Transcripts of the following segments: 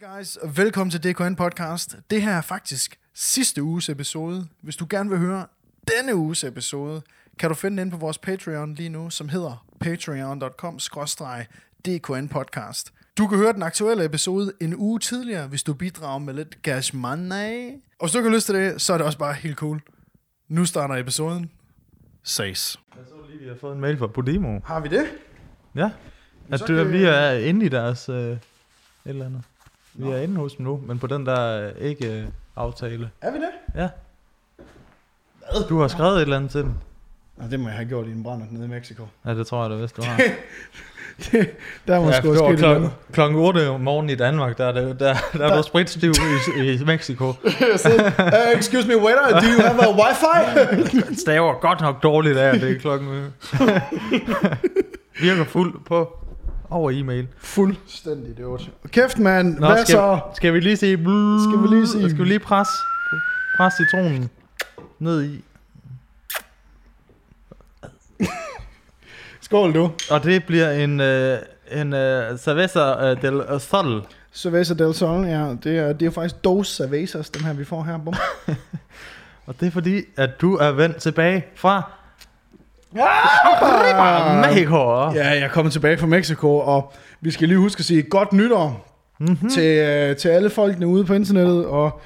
Hey guys, og velkommen til DKN Podcast. Det her er faktisk sidste uges episode. Hvis du gerne vil høre denne uges episode, kan du finde den inde på vores Patreon lige nu, som hedder patreon.com DKN Podcast. Du kan høre den aktuelle episode en uge tidligere, hvis du bidrager med lidt cash money. Og hvis du ikke har lyst til det, så er det også bare helt cool. Nu starter episoden. Ses. Jeg så lige, vi har fået en mail fra Podimo. Har vi det? Ja. At så du, kan- vi er inde i deres øh, et eller andet. Vi er inde hos dem nu, men på den der øh, ikke øh, aftale. Er vi det? Ja. Hvad? Du har skrevet et eller andet til dem. Nå, det må jeg have gjort i en brænder nede i Mexico. Ja, det tror jeg da, hvis du har. Der må ja, sgu det ske klokken, klokken 8 om morgenen i Danmark, der er, det, der, der er du spritstiv i, i Mexico. uh, excuse me, waiter, do you have a wifi? Staver godt nok dårligt af, det er klokken. Virker fuld på over e-mail. Fuldstændig det Kæft, mand. Nå, Hvad skal, så? Skal vi lige sige... Skal vi lige sige- Skal vi lige presse, presse citronen ned i? Skål, du. Og det bliver en, øh, en øh, cerveza øh, del Sol. Cerveza del Sol, ja. Det er, det er faktisk dos cervezas, den her, vi får her. Og det er fordi, at du er vendt tilbage fra Ah! Mexico. Ja, jeg er kommet tilbage fra Mexico, og vi skal lige huske at sige godt nytår Mm-hmm. til, øh, til alle folkene ude på internettet, og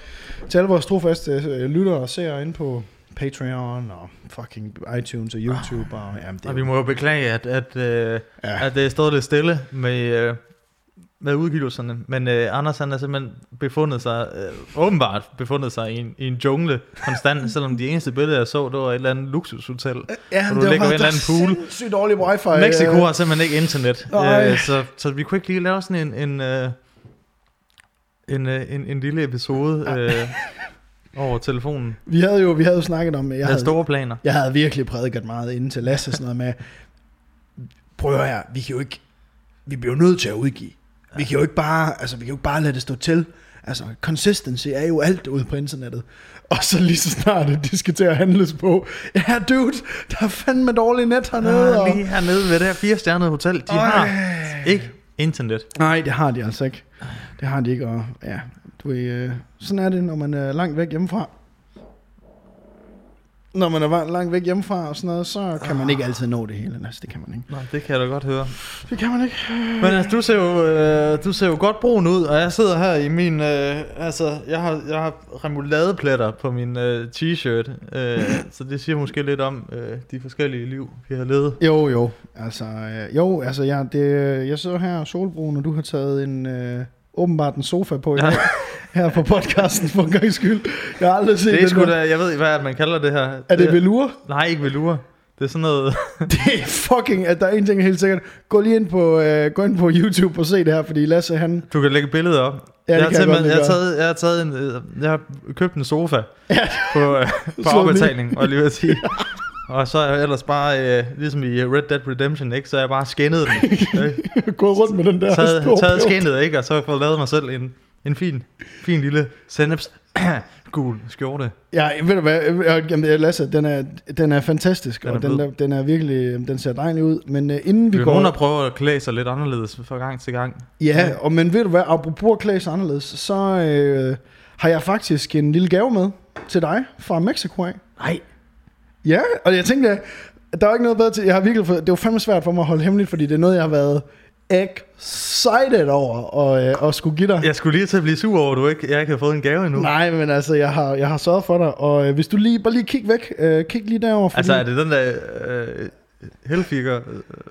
til alle vores trofaste øh, lyttere og seere inde på Patreon og fucking iTunes og YouTube. Og, jamen, det Og vi må jo beklage, at, at, øh, ja. at det er stået lidt stille med, øh, med udgivelserne. Men øh, Anders han har simpelthen befundet sig, øh, åbenbart befundet sig i en, i en jungle konstant, selvom de eneste billeder, jeg så, det var et eller andet luksushotel. ja, og du det ligger var ved en eller anden pool. Sygt dårlig wifi. Mexico øh, har simpelthen ikke internet, Nej. øh, så, så vi kunne ikke lige lave sådan en, en, øh, en, øh, en, en lille episode øh, over telefonen. Vi havde jo vi havde jo snakket om, jeg har havde, store planer. jeg havde virkelig prædiket meget inden til Lasse sådan noget med, prøv at høre her, vi kan jo ikke, vi bliver nødt til at udgive. Vi kan jo ikke bare, altså vi kan jo ikke bare lade det stå til. Altså, consistency er jo alt ude på internettet. Og så lige så snart de skal til at handles på, ja dude, der er fandme dårlig net hernede. Og... lige hernede ved det her fire-stjernede hotel, de Øj. har ikke internet. Nej, det har de altså ikke. Det har de ikke, og ja, du øh, sådan er det, når man er langt væk hjemmefra. Når man er langt væk hjemmefra og sådan noget, så kan man ikke altid nå det hele. Altså, det kan man ikke. Nej, det kan jeg da godt høre. Det kan man ikke. Men altså, du ser jo, øh, du ser jo godt brun ud, og jeg sidder her i min, øh, altså, jeg har, jeg har remoladepletter på min øh, t-shirt, øh, så det siger måske lidt om øh, de forskellige liv, vi har levet. Jo, jo. Altså, øh, jo, altså, jeg, det, jeg sidder her solbrun, og du har taget en, øh, åbenbart en sofa på i dag, her på podcasten for en gang skyld. Jeg har aldrig set Det er sgu da, jeg ved ikke, hvad man kalder det her. Er det velour? Nej, ikke velour. Det er sådan noget, Det er fucking, at der er en ting helt sikkert. Gå lige ind på, øh, gå ind på YouTube og se det her, fordi Lasse han... du kan lægge billeder op. Ja, det jeg, har jeg jeg, har taget, jeg har taget en, øh, jeg har købt en sofa på, øh, på afbetaling, og lige sige. Og så er jeg ellers bare, øh, ligesom i Red Dead Redemption, ikke, så er jeg bare skændet den. Ikke? Gå rundt med den der taget, store taget skinnet, ikke? Og så har jeg fået lavet mig selv en, en fin, fin lille senneps gul skjorte. Ja, ved du hvad, øh, jamen, Lasse, den er, den er fantastisk, Den og er den, blød. er, den er virkelig, den ser dejlig ud, men uh, inden vi Vi er går... nogen, der prøver at klæde sig lidt anderledes fra gang til gang. Ja, og men ved du hvad, apropos at klæde sig anderledes, så øh, har jeg faktisk en lille gave med til dig fra Mexico af. Nej. Ja, og jeg tænkte, der er ikke noget bedre til, jeg har virkelig det var fandme svært for mig at holde hemmeligt, fordi det er noget, jeg har været excited over og, øh, at skulle give dig. Jeg skulle lige til at blive sur over, at du ikke, jeg ikke har fået en gave endnu. Nej, men altså, jeg har, jeg har sørget for dig, og øh, hvis du lige, bare lige kig væk, øh, kig lige derover fordi... Altså, er det den der øh, Hellfiger, øh,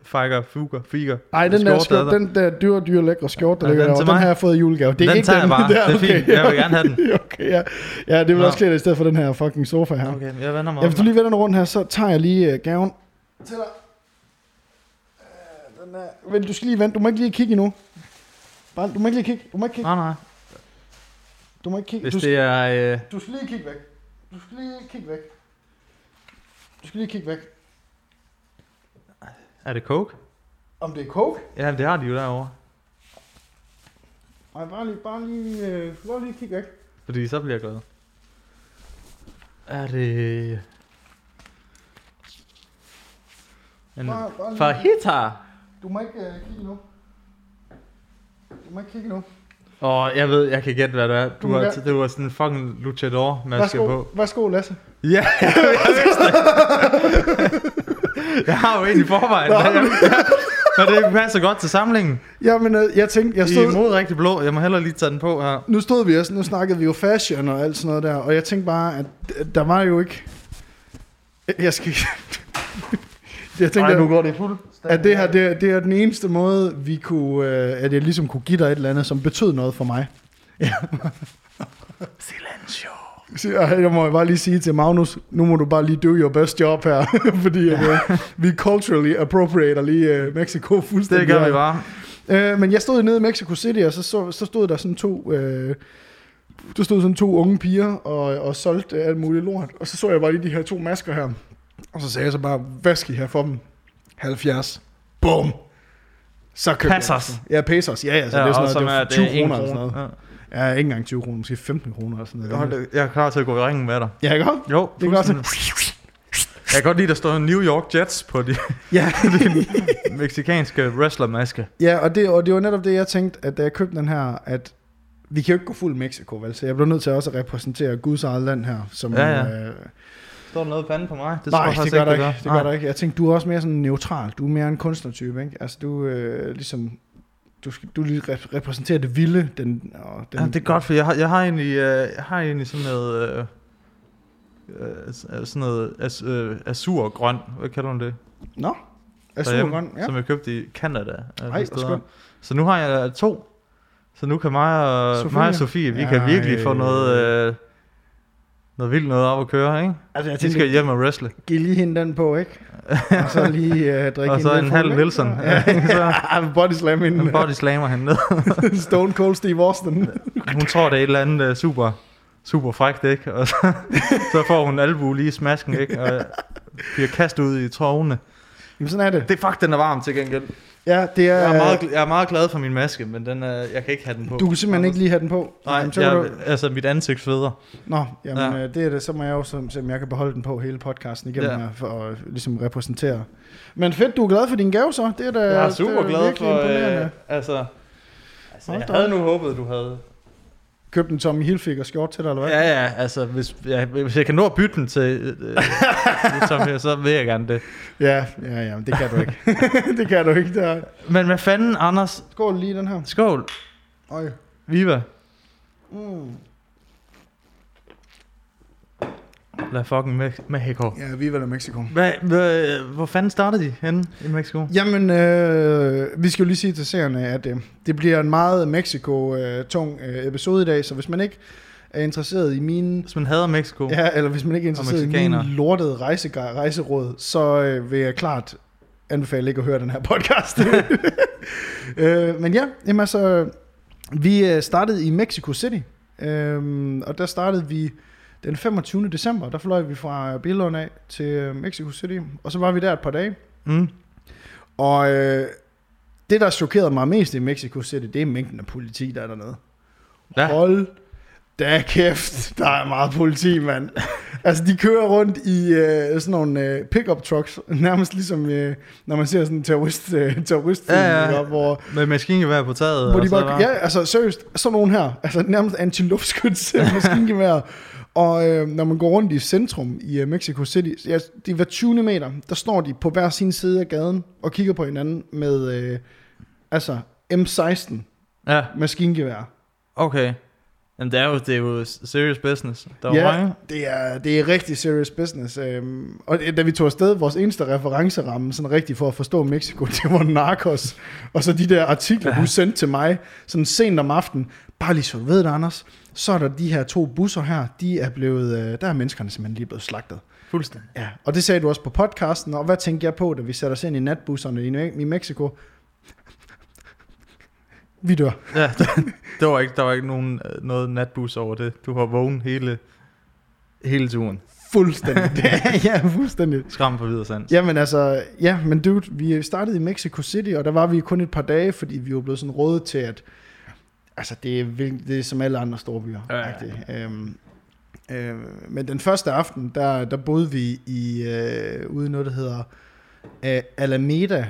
Figer, Fuger, Figer? Nej, den der, skjorte, der? den der dyre, dyre lækre skjorte, der Er ligger den derovre, den har jeg fået i julegave. Det er Den ikke tager jeg den, bare. Det er okay. fint. Jeg vil gerne have den. okay, ja. ja, det vil Nå. også klæde i stedet for den her fucking sofa her. Okay, jeg vender mig Ja, hvis du lige vender den rundt her, så tager jeg lige uh, gaven til dig. Den er, vent, du skal lige vente. Du må ikke lige kigge endnu. Bare, du må ikke lige kigge. Du må ikke kigge. Nej, nej. Du må ikke kigge. Hvis Du, det er... Øh, du skal lige kigge væk. Du skal lige kigge væk. Du skal lige kigge væk. er det Coke? Om det er coke? Ja, det har de jo derovre. Nej, bare lige, bare lige, øh, bare lige kigge væk. Fordi så bliver jeg glad. Er det... En Bare, bare lige, fajita? Du må ikke øh, kigge nu. Du må ikke kigge nu. Åh, jeg ved, jeg kan gætte, hvad det er. Du Du har, det var sådan en fucking luchador-maske Værsgo, på. værsgo Lasse. Ja, jeg det. Jeg har jo en i forvejen, Nå. jeg, jeg, men det passer godt til samlingen. Jamen, øh, jeg tænkte, jeg I stod... er mod rigtig blå. Jeg må hellere lige tage den på her. Nu stod vi også, nu snakkede vi jo fashion og alt sådan noget der, og jeg tænkte bare, at der var jo ikke... Jeg skal. Jeg tænkte, Ej, nu går det fuld. At det her, det, det er den eneste måde, vi kunne, øh, at jeg ligesom kunne give dig et eller andet, som betød noget for mig. Silencio. Så jeg må bare lige sige til Magnus, nu må du bare lige do your best job her, fordi at, øh, vi culturally appropriater lige øh, Mexico fuldstændig. Det gør vi bare. Øh, men jeg stod nede i Mexico City, og så, så, så stod der sådan to... Øh, der stod sådan to unge piger og, og solgte alt muligt lort. Og så så jeg bare lige de her to masker her. Og så sagde jeg så bare, hvad skal I have for dem? 70. Bum! Så købte jeg Pesos. den. Ja, pesos. Ja, ja, så Ja, det er sådan noget, er det er 20 det kroner eller sådan noget. Ja. Ja, ikke engang 20 kroner, måske 15 kroner eller sådan noget. Da- Jeg er klar til at gå i ringen med dig. Ja, ikke også? Jo, Det er godt. Jeg kan godt lide, der står New York Jets på de Ja, meksikanske wrestlermaske. ja og, det, og det var netop det, jeg tænkte, at da jeg købte den her, at vi kan jo ikke gå fuld Mexico, vel? Så jeg blev nødt til også at repræsentere Guds eget land her. Som, Ja, ja. Øh, Står der noget i panden på mig? Det Nej, det faktisk gør der ikke, ikke. Det gør der ikke. Jeg tænkte, du er også mere sådan neutral. Du er mere en kunstnertype, ikke? Altså, du øh, ligesom... Du, skal, du lige rep- repræsenterer det vilde. Den, og den, Ja, det er godt, for jeg har, jeg har egentlig, øh, jeg har egentlig sådan noget, øh, øh, sådan noget as, øh, azurgrøn, hvad kalder man det? Nå, Derhjemme, Azurgrøn, ja. Som jeg købte i Canada. altså Ej, hvor. Så nu har jeg to. Så nu kan mig og Sofie. Mig og Sofie vi kan Ej. virkelig få noget, øh, noget vildt noget op at køre, ikke? Altså, jeg De skal tænkte, hjem og wrestle. giv lige hende den på, ikke? og så lige øh, drikke Og så en fuld, halv ikke? Nielsen. Ja, Så- ja. body slam En hende. body slammer hende ned. Stone Cold Steve Austin. Hun tror, det er et eller andet uh, super, super frækt, ikke? Og så, så får hun albu lige i smasken, ikke? Og bliver kastet ud i trovene. Jamen, sådan er det. Det er fuck, den er varm til gengæld. Ja, det er... Jeg er meget, jeg er meget glad for min maske, men den er, jeg kan ikke have den på. Du kan simpelthen ikke lige have den på. Nej, Jamen, jeg, du... altså mit ansigt sveder. Nå, jamen Ja. ja. det er det. Så må jeg jo se, om jeg kan beholde den på hele podcasten igennem Ja. her, for at ligesom repræsentere. Men fedt, du er glad for din gave så. Det er da Jeg er det super er glad for, øh, altså, altså Hold jeg havde op. nu håbet, du havde. Købte en Tommy Hilfiger skjort til dig, eller hvad? Ja, ja, altså hvis jeg, hvis jeg kan nå at bytte den til, øh, øh, så vil jeg gerne det. ja, ja, ja men det kan du ikke. det kan du ikke. Der. Men hvad fanden, Anders? Skål lige den her. Skål. Øj. Viva. Mm. La fucking Me- Mexico. Ja, Viva la Mexico. Hvad, hvad, hvor fanden startede de henne i Mexico? Jamen, øh, vi skal jo lige sige til seerne, at øh, det bliver en meget Mexico-tung øh, episode i dag, så hvis man ikke er interesseret i mine Hvis man hader Mexico. Ja, eller hvis man ikke er interesseret i mine lortede rejse, rejseråd, så øh, vil jeg klart anbefale ikke at høre den her podcast. øh, men ja, jamen altså, vi øh, startede i Mexico City, øh, og der startede vi den 25. december, der fløj vi fra Billund af til øh, Mexico City, og så var vi der et par dage. Mm. Og øh, det, der chokerede mig mest i Mexico City, det er mængden af politi, der er dernede. Ja. Hold da kæft, der er meget politi, mand. altså, de kører rundt i øh, sådan nogle øh, pickup trucks, nærmest ligesom, øh, når man ser sådan en terrorist, øh, terroristfilm, Ja, ja. op, hvor, Med maskingevær på taget. hvor de bare, ja, altså seriøst, sådan nogle her, altså nærmest anti-luftskyts maskingevær. Og øh, når man går rundt i centrum i øh, Mexico City, ja, det er hver 20 meter, der står de på hver sin side af gaden og kigger på hinanden med øh, altså M16 Ja, maskingevær. okay. Jamen, det er jo, det er jo serious business. Der er Ja. mange. Det er, det er rigtig serious business. Øhm, og da vi tog afsted, vores eneste referenceramme, sådan rigtig for at forstå Mexico, det var Narcos. Og så de der artikler, Ja. du sendte til mig, sådan sent om aftenen. Bare lige så du ved det, Anders. Så er der de her to busser her, de er blevet, øh, der er menneskerne simpelthen lige blevet slagtet. Fuldstændig. Ja, og det sagde du også på podcasten, og hvad tænkte jeg på, da vi satte os ind i natbusserne i, i Mexico? Vi dør. Ja, der, der, var ikke, der var ikke nogen, øh, noget natbus over det. Du var vågen hele, hele turen. Fuldstændig. ja, fuldstændig. Skram for videre sands. Jamen altså, ja, men dude, vi startede i Mexico City, og der var vi kun et par dage, fordi vi var blevet sådan rådet til, at altså, det, er, det er som alle andre store byer. Ja, ja. Ja. Øhm, øh, men den første aften, der, der boede vi i, øh, ude i noget, der hedder øh, Alameda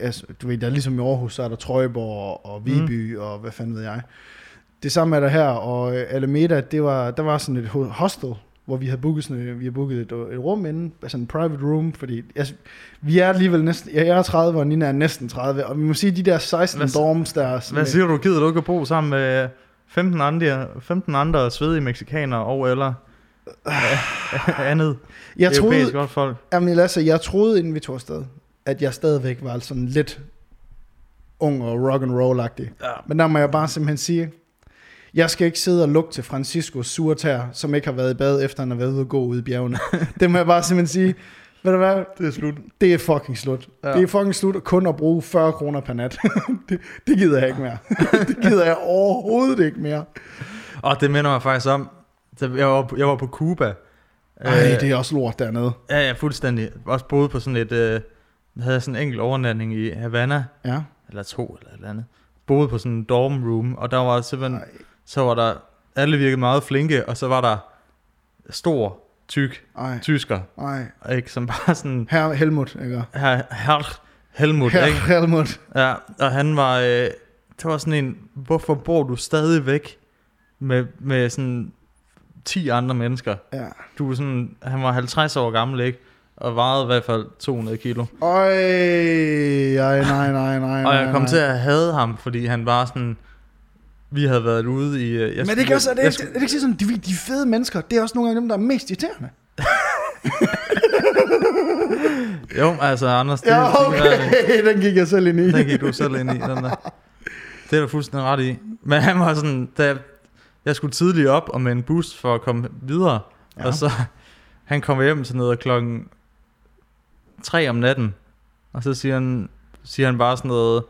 altså, du ved, der er ligesom i Aarhus, så er der Trøjborg og Viby mm. og hvad fanden ved jeg. Det samme er der her, og Alameda, det var, der var sådan et ho- hostel, hvor vi havde booket, sådan, vi havde booket et, et rum inde, altså en private room, fordi altså, vi er alligevel næsten, jeg er 30, og Nina er næsten 30, og vi må sige, de der 16 Hvad- dorms der, Hvad siger du? Gider du ikke at bo sammen med 15 andre, 15 andre svedige mexikanere og eller øh, andet jeg troede, folk? Jamen Lasse, jeg troede inden vi tog afsted, at jeg stadigvæk var sådan lidt ung og rock and roll agtig. Ja. Men der må jeg bare simpelthen sige, jeg skal ikke sidde og lugte til Franciscos surtær, som ikke har været i bad, efter han har været ude og gå ude i bjergene. det må jeg bare simpelthen sige, ved du hvad, Det er slut. det er fucking slut. Ja. Det er fucking slut kun at bruge 40 kroner per nat. det, det gider jeg ikke mere. det gider jeg overhovedet ikke mere. Og det minder mig faktisk om, jeg var, på- jeg var på Cuba. Ej, det er også lort dernede. Ja, ja, fuldstændig. Også boede på sådan et, øh, havde sådan en enkelt overnatning i Havana, Ja. eller to eller et eller andet. Boede på sådan en dorm room, og der var simpelthen, Ej. så var der, alle virkede meget flinke, og så var der stor, tyk Ej, tysker, ej. ikke, som bare sådan, Herr Helmut, ikke? her, her Helmut, Herr ikke? Helmut. Ja, og han var, øh, det var sådan en, hvorfor bor du stadig væk med, med sådan 10 andre mennesker? Ja. Du er sådan, han var 50 år gammel, ikke? Og vejede i hvert fald 200 kilo. Øj, ej, nej, nej, nej. Og jeg kom nej. til at hade ham, fordi han var sådan... Vi havde været ude i... øh, Jeg Men det skulle- kan også, er det, jeg ikke, er det ikke sådan, de, de fede mennesker, det er også nogle gange dem, der er mest irriterende. Jo, altså Anders, det, Ja, okay, den gik jeg selv ind i. den gik du selv ind i, den der. Det er du fuldstændig ret i. Men han var sådan, da jeg, skulle tidligt op og med en bus for at komme videre, ja. og så han kom hjem til noget klokken 3 om natten, og så siger han, siger han bare sådan noget,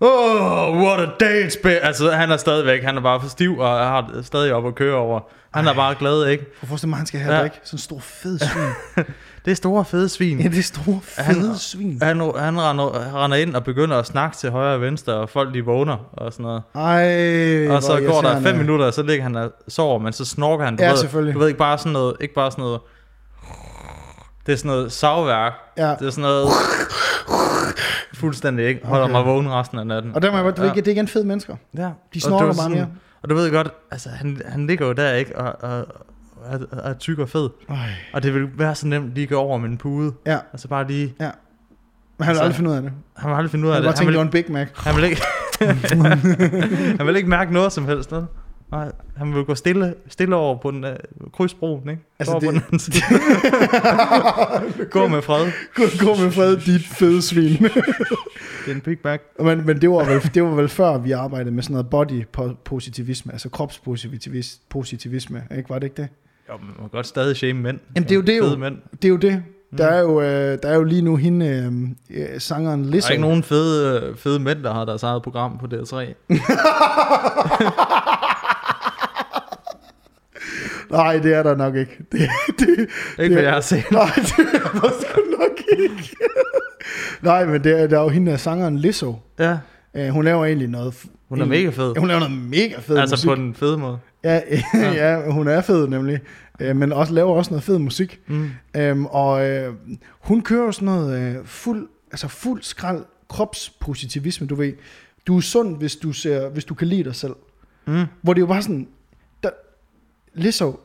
Oh, what a day it's been. Altså, han er stadigvæk, han er bare for stiv, og har stadig op at køre over. Han er bare glad, ikke? Prøv at forestille mig, han skal have Ja. ikke? Sådan en stor fed svin. Det er store fede svin. ja, det er store Han- fede svin. Han, han render, render ind og begynder at snakke til højre og venstre, og folk de vågner og sådan noget. Ej, og så går der fem minutter, og så ligger han og sover, men så snorker han. Du Ja, ved, selvfølgelig. Du ved ikke bare sådan noget, ikke bare sådan noget, det er sådan noget savværk. Ja. Det er sådan noget, fuldstændig ikke, holder Okay. mig vågen resten af natten. Og der må jeg bare, du Ja. det er igen fede mennesker. Ja. De snorker bare mere. Og du ved godt, altså han, han ligger jo der, ikke, og, og, og er, er tyk og fed. Ej. Og det vil være så nemt lige at gå over med en pude. Ja, Altså bare lige, men han vil Altså, aldrig finde ud af det. han vil aldrig finde ud af Han vil det. bare Han tænke, vil, det var en Big Mac. han vil ikke, han vil ikke mærke noget som helst. vel? Nej, han vil gå stille, stille over på den uh, krydsbroen, ikke? Altså, over det- på den anden side. gå med fred. Gå, gå med fred, dit fede svin. Det er en Big Mac. men, men det, var vel, det var vel før, vi arbejdede med sådan noget body po- positivisme, altså kropspositivisme, positivisme, ikke? Var det ikke det? Jo, men man må godt stadig shame mænd. Jamen, det er jo det jo. Mænd. Det er jo det. Mm. Der er jo, øh, der er jo lige nu hende, øh, øh, sangeren Der Lizzo. er ikke nogen fede, øh, fede mænd, der har deres eget program på DR3. Nej, det er der nok ikke. Det, det, Ikke det, hvad jeg har set. Nej, det er der sgu nok ikke. Nej, men det er, der er jo hende, der sangeren Lizzo. Ja, Uh, hun laver egentlig noget... hun er mega fed. Hun laver noget mega fed Altså musik. på den fede måde. Ja, ja, hun er fed nemlig. Uh, men også laver også noget fed musik. Mm. Um, og uh, hun kører sådan noget uh, fuld, altså fuld skrald kropspositivisme, du ved. Du er sund, hvis du, ser, hvis du kan lide dig selv. Mm. Hvor det er jo bare sådan, Lizzo,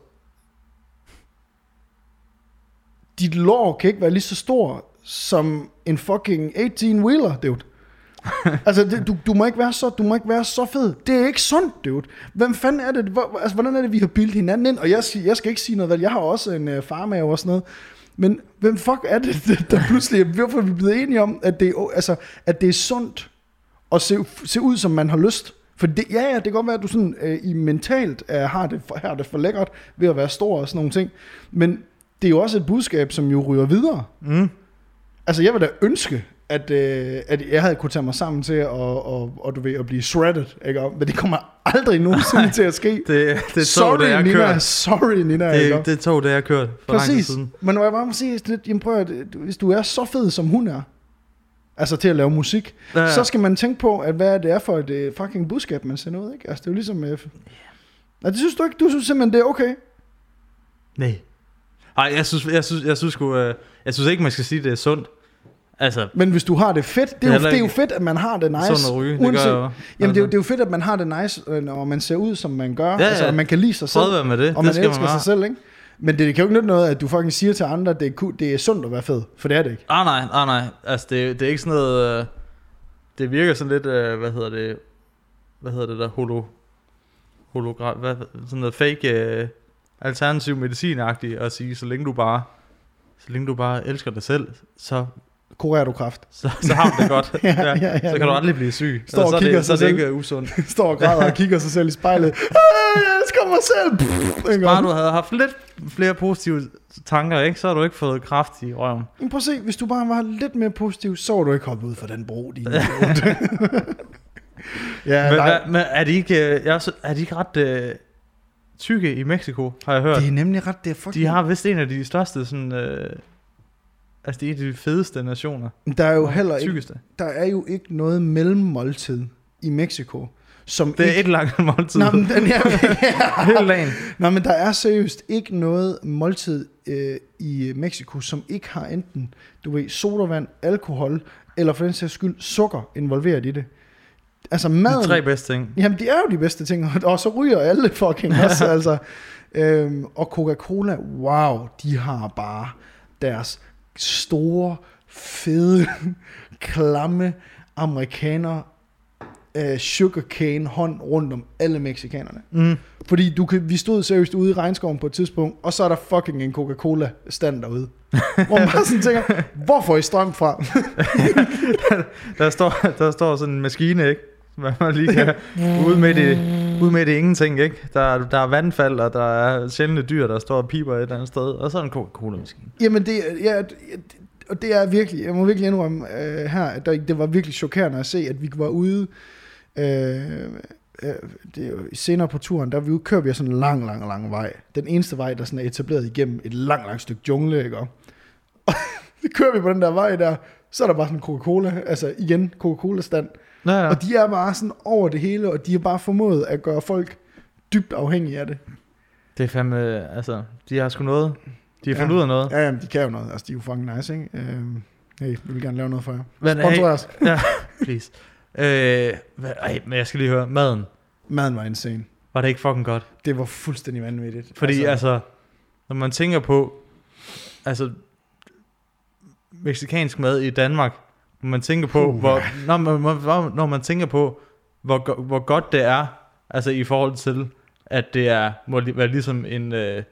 dit lår kan ikke være lige så stor som en fucking 18-wheeler, dude. altså, det, du, du, må ikke være så, du må ikke være så fed. Det er ikke sundt, dude. Hvem fanden er det? Hvor, altså, hvordan er det, vi har bildet hinanden ind? Og jeg, jeg skal ikke sige noget, vel? Jeg har også en uh, farmave og sådan noget. Men hvem fuck er det, der pludselig... Hvorfor er vi blevet enige om, at det er, altså, at det er sundt at se, se ud, som man har lyst? For det, ja, ja, det kan godt være, at du sådan, øh, i mentalt øh, har det for, har det for lækkert ved at være stor og sådan nogle ting. Men det er jo også et budskab, som jo ryger videre. Mm. Altså, jeg vil da ønske, at, øh, at jeg havde kunne tage mig sammen til at, og, og, du ved, at blive shredded, ikke? Men det kommer aldrig nogensinde til at ske. Det, det tog, sorry, det jeg Nina. kørt. Sorry, Nina. ikke? Det, det tog, det jeg kørt for lang Præcis. siden. Men når jeg bare må sige, lidt, jamen prøv at, hvis du er så fed, som hun er, altså til at lave musik, Ja. så skal man tænke på, at hvad det er for et uh, fucking budskab, man sender ud, ikke? Altså, det er jo ligesom... Uh, Nej, det synes du ikke? Du synes simpelthen, det er okay? Nej. Ej, jeg synes, jeg synes, jeg synes, sgu, øh, jeg synes ikke, man skal sige, det er sundt. Altså, Men hvis du har det fedt, det er, Det er jo, det er jo fedt, at man har det nice. sådan at ryge, det gør jeg jo. Jamen, det er, jo, Altså, det er jo fedt, at man har det nice, øh, når man ser ud, som man gør. Ja, ja. Altså, at man kan lide sig selv, være med det. og det man skal elsker man sig selv, ikke? Men det, det kan jo ikke nytte noget, at du fucking siger til andre, at det er, det er sundt at være fed. For det er det ikke. Ah, nej, ah, nej. Altså, det, det er ikke sådan noget... Øh, det virker sådan lidt, øh, hvad hedder det... Hvad hedder det der? Holo... Hologram... Hvad, sådan noget fake... Øh, alternativ medicin-agtigt at sige, så længe du bare... Så længe du bare elsker dig selv, så, Kurerer du kraft. så, så har du det godt. Ja, ja, ja. så kan du aldrig blive syg. Står og så er kigger det, så sig det selv. ikke øh, usundt. Står og græder og kigger sig selv i spejlet. "Ah, Jeg elsker mig selv. Pff? Bare du havde haft lidt flere positive tanker, ikke? så har du ikke fået kraft i røven. Men prøv at se, hvis du bare var lidt mere positiv, så var du ikke hoppet ud fra den bro, din ja, Men, nej, hvad, men er, de ikke, øh, er, så- er de ikke ret tykke i Mexico, har jeg hørt? det er nemlig ret, det er fucking... De har vist en af de største, sådan, øh, altså de er de fedeste nationer. Der er jo heller ikke, der er jo ikke noget mellemmåltid i Mexico, som Det er ikke... et langt måltid. Nå, men, den, ja, Hele dagen. Nå, men der er seriøst ikke noget måltid øh, i Mexico, som ikke har enten, du ved, sodavand, alkohol, eller for den sags skyld sukker involveret i det. Altså De maden... tre bedste ting. Jamen, de er jo de bedste ting, og så ryger alle fucking også, altså. Øhm, og Coca-Cola, wow, de har bare deres store, fede, klamme amerikaner øh, sugarcane hånd rundt om alle mexikanerne. Mm. Fordi du kan, vi stod seriøst ude i regnskoven på et tidspunkt, og så er der fucking en Coca-Cola stand derude. hvor man bare sådan tænker, hvor får I strøm fra? Der, står, der står sådan en maskine, ikke? Hvad man lige kan ud med det, ud med det ingenting, ikke? Der, er- der er vandfald, og der er sjældne dyr, der står og piper et eller andet sted, og så en Coca-Cola-maskine. Jamen det, ja, det- og det er virkelig, jeg må virkelig indrømme øh, her, at der, det var virkelig chokerende at se, at vi var ude, øh, øh, det er senere på turen, der vi, kører vi sådan en lang, lang, lang vej. Den eneste vej, der sådan er etableret igennem et langt, langt stykke jungle, ikke? Og kører vi på den der vej der, så er der bare sådan Coca-Cola, altså igen Coca-Cola-stand. Ja, ja. Og de er bare sådan over det hele, og de har bare formået at gøre folk dybt afhængige af det. Det er fandme, altså, de har sgu noget. De har Ja. fundet ud af noget. Ja, jamen, de kan jo noget. Altså, de er jo fucking nice, ikke? Øh, hey, vi vil gerne lave noget for jer. Men, Sponsor os. ja, please. Øh, hvad, ej, men jeg skal lige høre, maden, Maden var insane. var det ikke fucking godt? Det var fuldstændig vanvittigt. Fordi altså, altså når man tænker på, altså, meksikansk mad i Danmark, når man tænker på, Puh. hvor, når, man, når man tænker på, hvor, hvor godt det er, altså i forhold til, at det er, må være ligesom en, øh,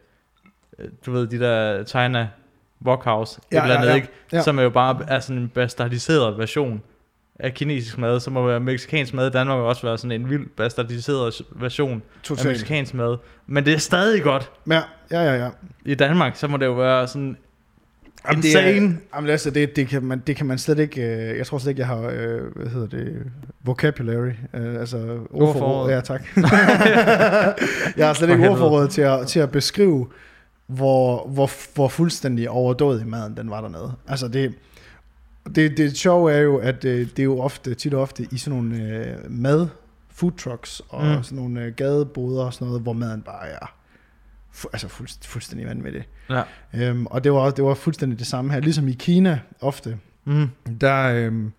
øh, du ved, de der China Wokhouse, Ja, et eller andet, ja, ja. ikke? Ja. Som er jo bare er sådan en bastardiseret version af kinesisk mad, så må være meksikansk mad i Danmark også være sådan en vild bastardiseret version af Totalt. meksikansk mad. Men det er stadig godt. Ja, ja, ja. ja. I Danmark, så må det jo være sådan Jamen, det er, jamen, altså, det, det, kan man, det kan man slet ikke... Øh, jeg tror slet ikke, jeg har... Øh, hvad hedder det? Vocabulary. Øh, altså ordforråd. Ja, tak. jeg har slet ikke ordforråd til at, til at beskrive, hvor, hvor, hvor fuldstændig overdået i maden den var dernede. Altså det... Det, det sjove er jo, at det er jo ofte, tit og ofte i sådan nogle øh, mad, food trucks og Mm. mm. sådan nogle øh, gadeboder og sådan noget, hvor maden bare er fu- altså fuldst, fuldstændig vanvittig. Ja. Øhm, og det var, det var fuldstændig det samme her. Ligesom i Kina ofte, Mm. der, øhm,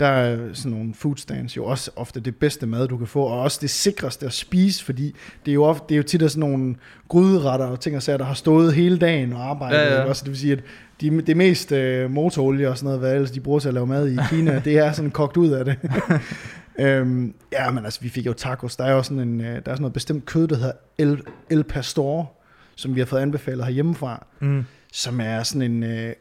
der er sådan nogle food stands jo også ofte det bedste mad, du kan få, og også det sikreste at spise, fordi det er jo, ofte, det er jo tit af sådan nogle gryderetter og ting og sager, der har stået hele dagen og arbejdet. Ja, ja. Også, det vil sige, at de, det mest øh, motorolie og sådan noget, hvad ellers de bruger til at lave mad i Kina, det er sådan kogt ud af det. øhm, ja, men altså, vi fik jo tacos. Der er jo sådan, en, øh, der er sådan noget bestemt kød, der hedder El, El Pastor, som vi har fået anbefalet herhjemmefra Mm. som er sådan en... Øh,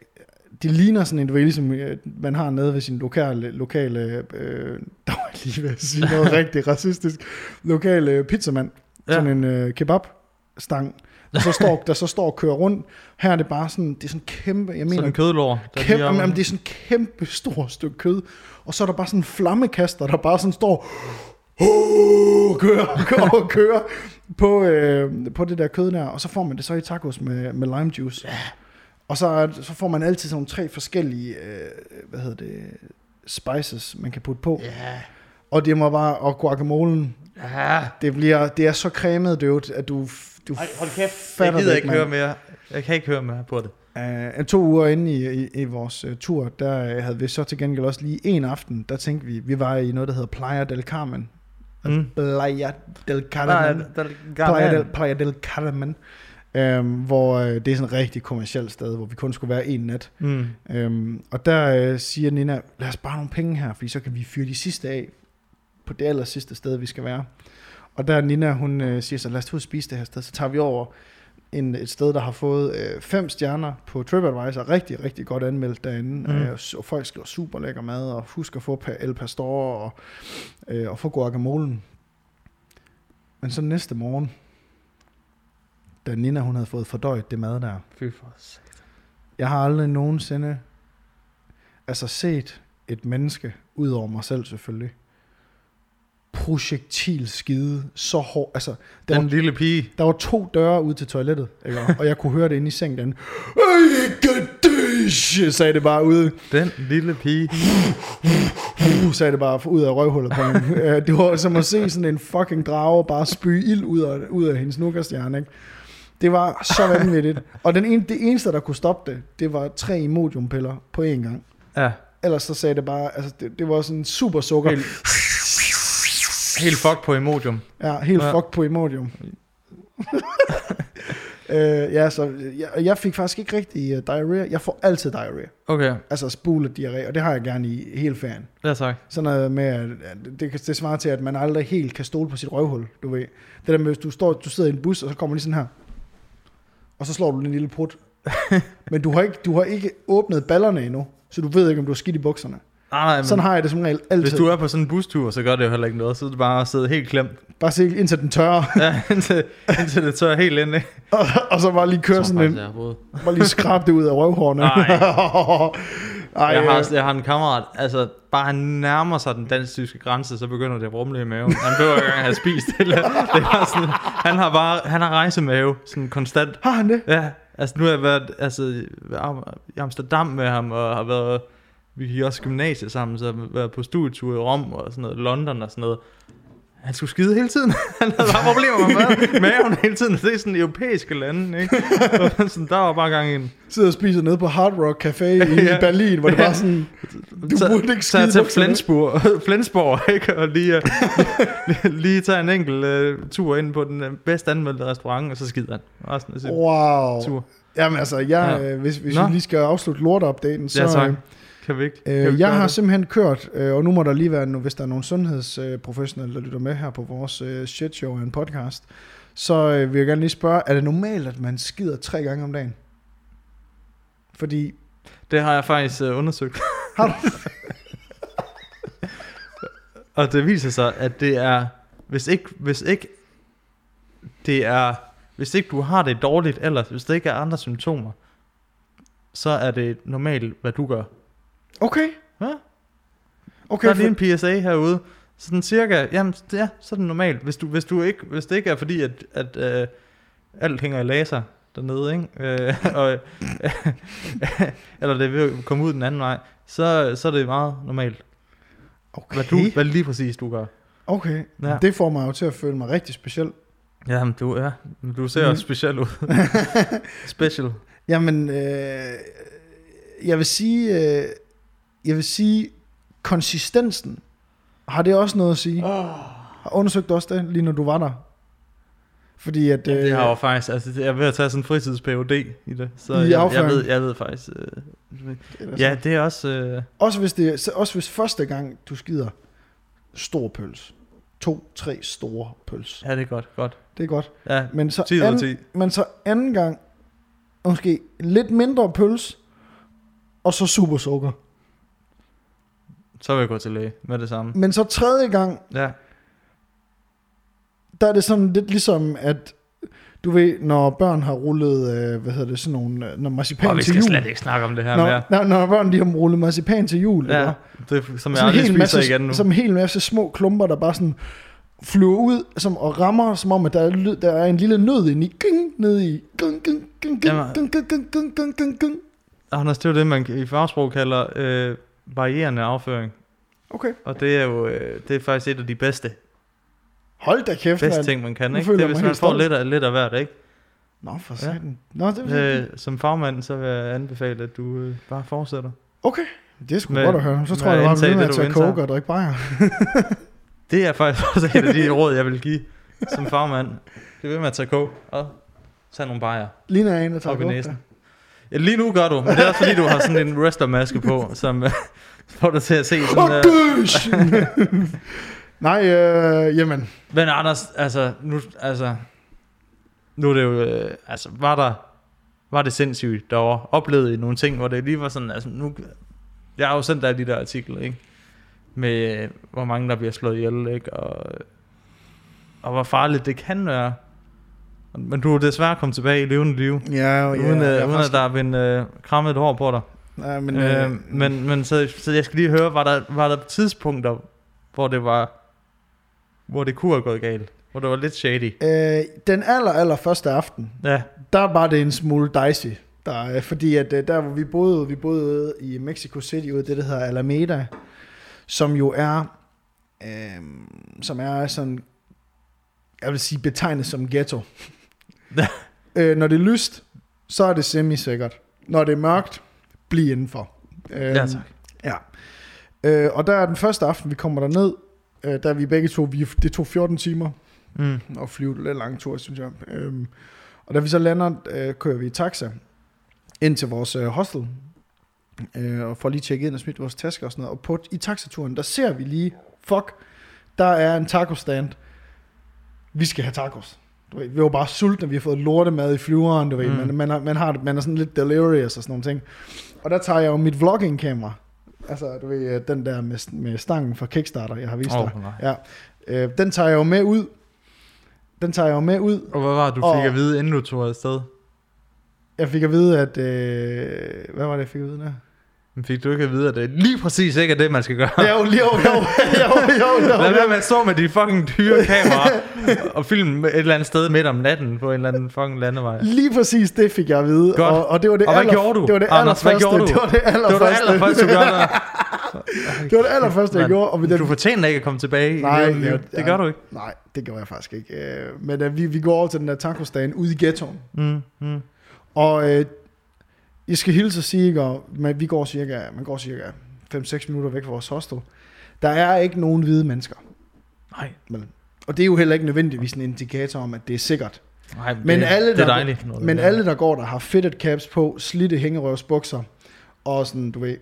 det ligner sådan en, du ved, ligesom øh, man har nede ved sin lokale, lokale øh, der var lige ved at sige noget rigtig racistisk, lokale pizzamand, ja. sådan en øh, kebabstang, der så, står, der så står og kører rundt. Her er det bare sådan, det er sådan kæmpe, jeg mener, Sådan en kødlår. kæmpe, er- jamen, det er sådan en kæmpe stort stykke kød, og så er der bare sådan en flammekaster, der bare sådan står, oh, kører, kører, kører på, øh, på det der kød der, og så får man det så i tacos med, med lime juice. Ja. Og så, så får man altid sådan tre forskellige, øh, hvad hedder det, spices, man kan putte på. Ja. Og det må bare, og guacamolen, Ja. det, bliver, det er så cremet, dude, at du, du Ej, hold kæft. Jeg gider ikke mand. høre mere. Jeg kan ikke høre mere på det. Uh, to uger inde i, i, i vores uh, tur, der uh, havde vi så til gengæld også lige en aften, der tænkte vi, vi var i noget, der hedder Playa del Carmen. Mm. Playa del Carmen. Playa del, Playa del Carmen. Um, hvor uh, det er sådan et rigtig kommersielt sted, hvor vi kun skulle være en nat. Mm. Um, og der uh, siger Nina, lad os bare nogle penge her, fordi så kan vi fyre de sidste af på det aller sidste sted, vi skal være. Og der Nina, hun uh, siger så, lad os tage ud og spise det her sted. Så tager vi over en, et sted, der har fået øh, fem stjerner på TripAdvisor. Rigtig, rigtig godt anmeldt derinde. Mm. Øh, og folk skriver super lækker mad, og husk at få El Pastor og, øh, og få guacamolen. Men så næste morgen, da Nina hun havde fået fordøjet det mad der, Fy for satan. jeg har aldrig nogensinde altså set et menneske, ud over mig selv selvfølgelig, projektil skide så hårdt. Altså, der, Den var, lille pige. der var to døre ud til toilettet, ikke? og jeg kunne høre det inde i sengen. Den, sagde det bare ude. Den lille pige. Sagde det bare ud af røvhullet på hende. Øh, Det var som at se sådan en fucking drage bare spy ild ud af, ud af hendes nukkerstjerne, ikke? Det var så vanvittigt. Og den ene, det eneste, der kunne stoppe det, det var tre Imodium-piller på én gang. Ja. Ellers så sagde det bare, altså det, det var sådan super sukker. Helt, helt fuck på Imodium. Ja, helt Ja. ja. fuck på Imodium. øh, ja, så jeg, jeg fik faktisk ikke rigtig uh, diarrhea. Jeg får altid diarrhea. Okay, Altså spule diarré, og det har jeg gerne i hele ferien. os tak. Sådan noget med, at det, det svarer til, at man aldrig helt kan stole på sit røvhul, du ved. Det der med, hvis du, står, du sidder i en bus, og så kommer lige sådan her, og så slår du en lille prut. Men du har, ikke, du har ikke åbnet ballerne endnu, så du ved ikke, om du har skidt i bukserne. Nej, nej, men Sådan har jeg det som regel altid. hvis du er på sådan en bustur, så gør det jo heller ikke noget. Så er det bare at sidde helt klemt. Bare se indtil den tørrer, Ja, indtil, indtil det tør helt ind, og, og så bare lige køre sådan en, bare lige skrabe det ud af røvhårene. Nej. Ej, jeg, har, øh, jeg har en kammerat, altså bare han nærmer sig den dansk-tyske grænse, så begynder det at rumle i maven. Han behøver ikke engang have spist det. Det var sådan, han har bare, han har rejsemave, sådan konstant. har han det? Ja, altså nu har jeg været altså, i Amsterdam med ham, og har været, vi gik også gymnasiet sammen, så været på studietur i Rom og sådan noget, London og sådan noget. Han skulle skide hele tiden. Han havde bare problemer med maven hele tiden. Det er sådan europæiske lande, ikke? Og sådan, der var bare gang en. Sidder og spiser nede på Hard Rock Café i Ja. Berlin, hvor det bare sådan, du Så- burde ikke så skide til. Flensborg, Flensborg ikke? og lige, lige, lige tage en enkelt uh, tur ind på den uh, bedst anmeldte restaurant, og så skider han. Af sin Wow. tur. Jamen altså, jeg, Ja. ja. hvis, hvis Nå. vi lige skal afslutte lorteopdaten, så... Ja, tak. Kan vi ikke? kan vi Øh, jeg har det? simpelthen kørt, øh, og nu må der lige være, nu, hvis der er nogle sundhedsprofessionelle, der lytter med her på vores øh, shit show en podcast, så øh, vil jeg gerne lige spørge, er det normalt, at man skider tre gange om dagen? Fordi, Det har jeg faktisk uh, undersøgt. har du, Og det viser sig, at det er, hvis ikke, hvis ikke det er, hvis ikke du har det dårligt ellers, hvis det ikke er andre symptomer, så er det normalt, hvad du gør. Okay, Ja? okay, der er lige en PSA herude. Sådan cirka, jamen ja, så er det normalt. Hvis, du, hvis, du ikke, hvis det ikke er fordi, at, at øh, alt hænger i laser dernede, ikke? Øh, og, eller det vil komme ud den anden vej, så, så er det meget normalt. okay, Hvad, du, hvad lige præcis du gør. okay. Ja. det får mig jo til at føle mig rigtig speciel. Jamen, du, ja, du ser Mm. også speciel ud. Special. Jamen, øh, jeg vil sige, øh, jeg vil sige, konsistensen, har det også noget at sige? Oh. Har undersøgt også det, lige når du var der? Fordi at... Ja, det har øh, jo faktisk, altså jeg er ved at tage sådan en fritids i det, så I jeg, jeg, ved, jeg ved faktisk, øh, er ja, sådan. det er også, øh, Også hvis, det, så- også hvis første gang, du skider stor pøls. To, tre store pøls. ja, det er godt, godt. Det er godt. Ja, Men så, 10 ud af anden, 10. men så anden gang, måske lidt mindre pøls, og så super sukker. Så vil jeg gå til læge med det samme. Men så tredje gang, Ja, der er det sådan lidt ligesom, at du ved, når børn har rullet, øh, hvad hedder det, sådan nogle, øh, når marcipan og vi til skal jul. slet ikke snakke om det her når, mere. når, når børn de har rullet marcipan til jul, Ja, det er, som jeg aldrig spiser masse, igen nu. Som en hel masse små klumper, der bare sådan flyver ud som, og rammer, som om, at der er, lyd- der er en lille nød inde i. Ging, ned i. Ging, ging, ging, ging, ging, ging, ging, ging, ging, ging. Anders, det er jo det, man i fagsprog kalder øh, varierende afføring. Okay. Og det er jo øh, det er faktisk et af de bedste, Hold da kæft, bedste ting, man kan. Ikke? Det er, jeg hvis man får lidt af, lidt af hvert, ikke? Nå, for Ja. satan. Nå, det er Øh, som fagmand, så vil jeg anbefale, at du øh, bare fortsætter. Okay, det er sgu Med- godt at høre. Så tror jeg, at jeg det, at indtager. coke og drikke bajer. Det er faktisk også et af de råd, jeg vil give som fagmand. Det vil med at tage coke og tage nogle bajer. Ligner jeg en, der tager coke. Lige nu gør du, men det er også fordi, du har sådan en wrestlermaske på, som øh, får dig til at se sådan... Døs! Nej, øh, jamen. Men Anders, altså, nu, altså, nu er det jo, øh, altså, var der, var det sindssygt derovre, oplevede I nogle ting, hvor det lige var sådan, altså, nu, jeg har jo sendt dig de der artikler, ikke, med, øh, hvor mange der bliver slået ihjel, ikke, og, og hvor farligt det kan være, men du er desværre kommet tilbage i levende liv, Ja, ja, uden, øh, uden at der er blevet øh, krammet et hår på dig. Ja, men, Men, øh, øh, men, men så, så jeg skal lige høre, var der, var der tidspunkter, hvor det var, hvor det kunne have gået galt, hvor det var lidt shady? øh, den aller, aller første aften, Ja, der var det en smule dicey. Der, øh, fordi at øh, der hvor vi boede, vi boede i Mexico City, ude det, der hedder Alameda, som jo er, øh, som er sådan, jeg vil sige betegnet som ghetto. Øh, når det er lyst, så er det semi-sikkert. Når det er mørkt, bliv indenfor. Øh, ja tak. Ja. Øh, og der er den første aften, vi kommer derned, øh, der er vi begge to, vi, det tog 14 timer Mm. at flyve lidt lang tur, synes jeg. Øhm, og da vi så lander, øh, kører vi i taxa ind til vores øh, hostel, øh, og får lige tjekket ind og smidt vores tasker og sådan noget. Og på, i taxaturen, der ser vi lige, fuck, der er en taco stand. Vi skal have tacos. Du ved, vi var bare sultne, vi har fået lortemad i flyveren, du ved, Mm. man, man, har, man, har, man er sådan lidt delirious og sådan nogle ting. Og der tager jeg jo mit vlogging-kamera, altså du ved, den der med, med stangen fra Kickstarter, jeg har vist dig. Oh, nej. Ja, øh, den tager jeg jo med ud. Den tager jeg jo med ud. Og hvad var det, du fik Og- at vide, inden du tog afsted? Jeg fik at vide, at... Øh, hvad var det, jeg fik at vide der? Men fik du ikke at vide, at det lige præcis ikke er det, man skal gøre? Jo, jo, jo, jo, jo, jo, Lad jo. være med at stå med de fucking dyre kameraer og filme et eller andet sted midt om natten på en eller anden fucking landevej. Lige præcis det fik jeg at vide. Godt. Og, og det var det Og hvad aller, gjorde du, Det var det Anders? Hvad allerførste. gjorde du? Det var det Det var det allerførste. allerførste, du gjorde. Det var det allerførste, jeg gjorde. Og vi, Du fortjener ikke at komme tilbage Nej, i ja, Det gør du ikke. Nej, det gjorde jeg faktisk ikke. Øh, Men uh, vi, vi går over til den der tacostand ude i ghettoen. Mm, mm. Og øh, jeg skal hilse at sige, og, men vi går cirka, man går cirka 5-6 minutter væk fra vores hostel. Der er ikke nogen hvide mennesker. Nej, Men, og det er jo heller ikke nødvendigvis en indikator om, at det er sikkert. nej Men det, alle, det er der- dejligt. når det Men er. alle, der går der, har fitted caps på, slidte hængerøvsbukser, og sådan, du ved,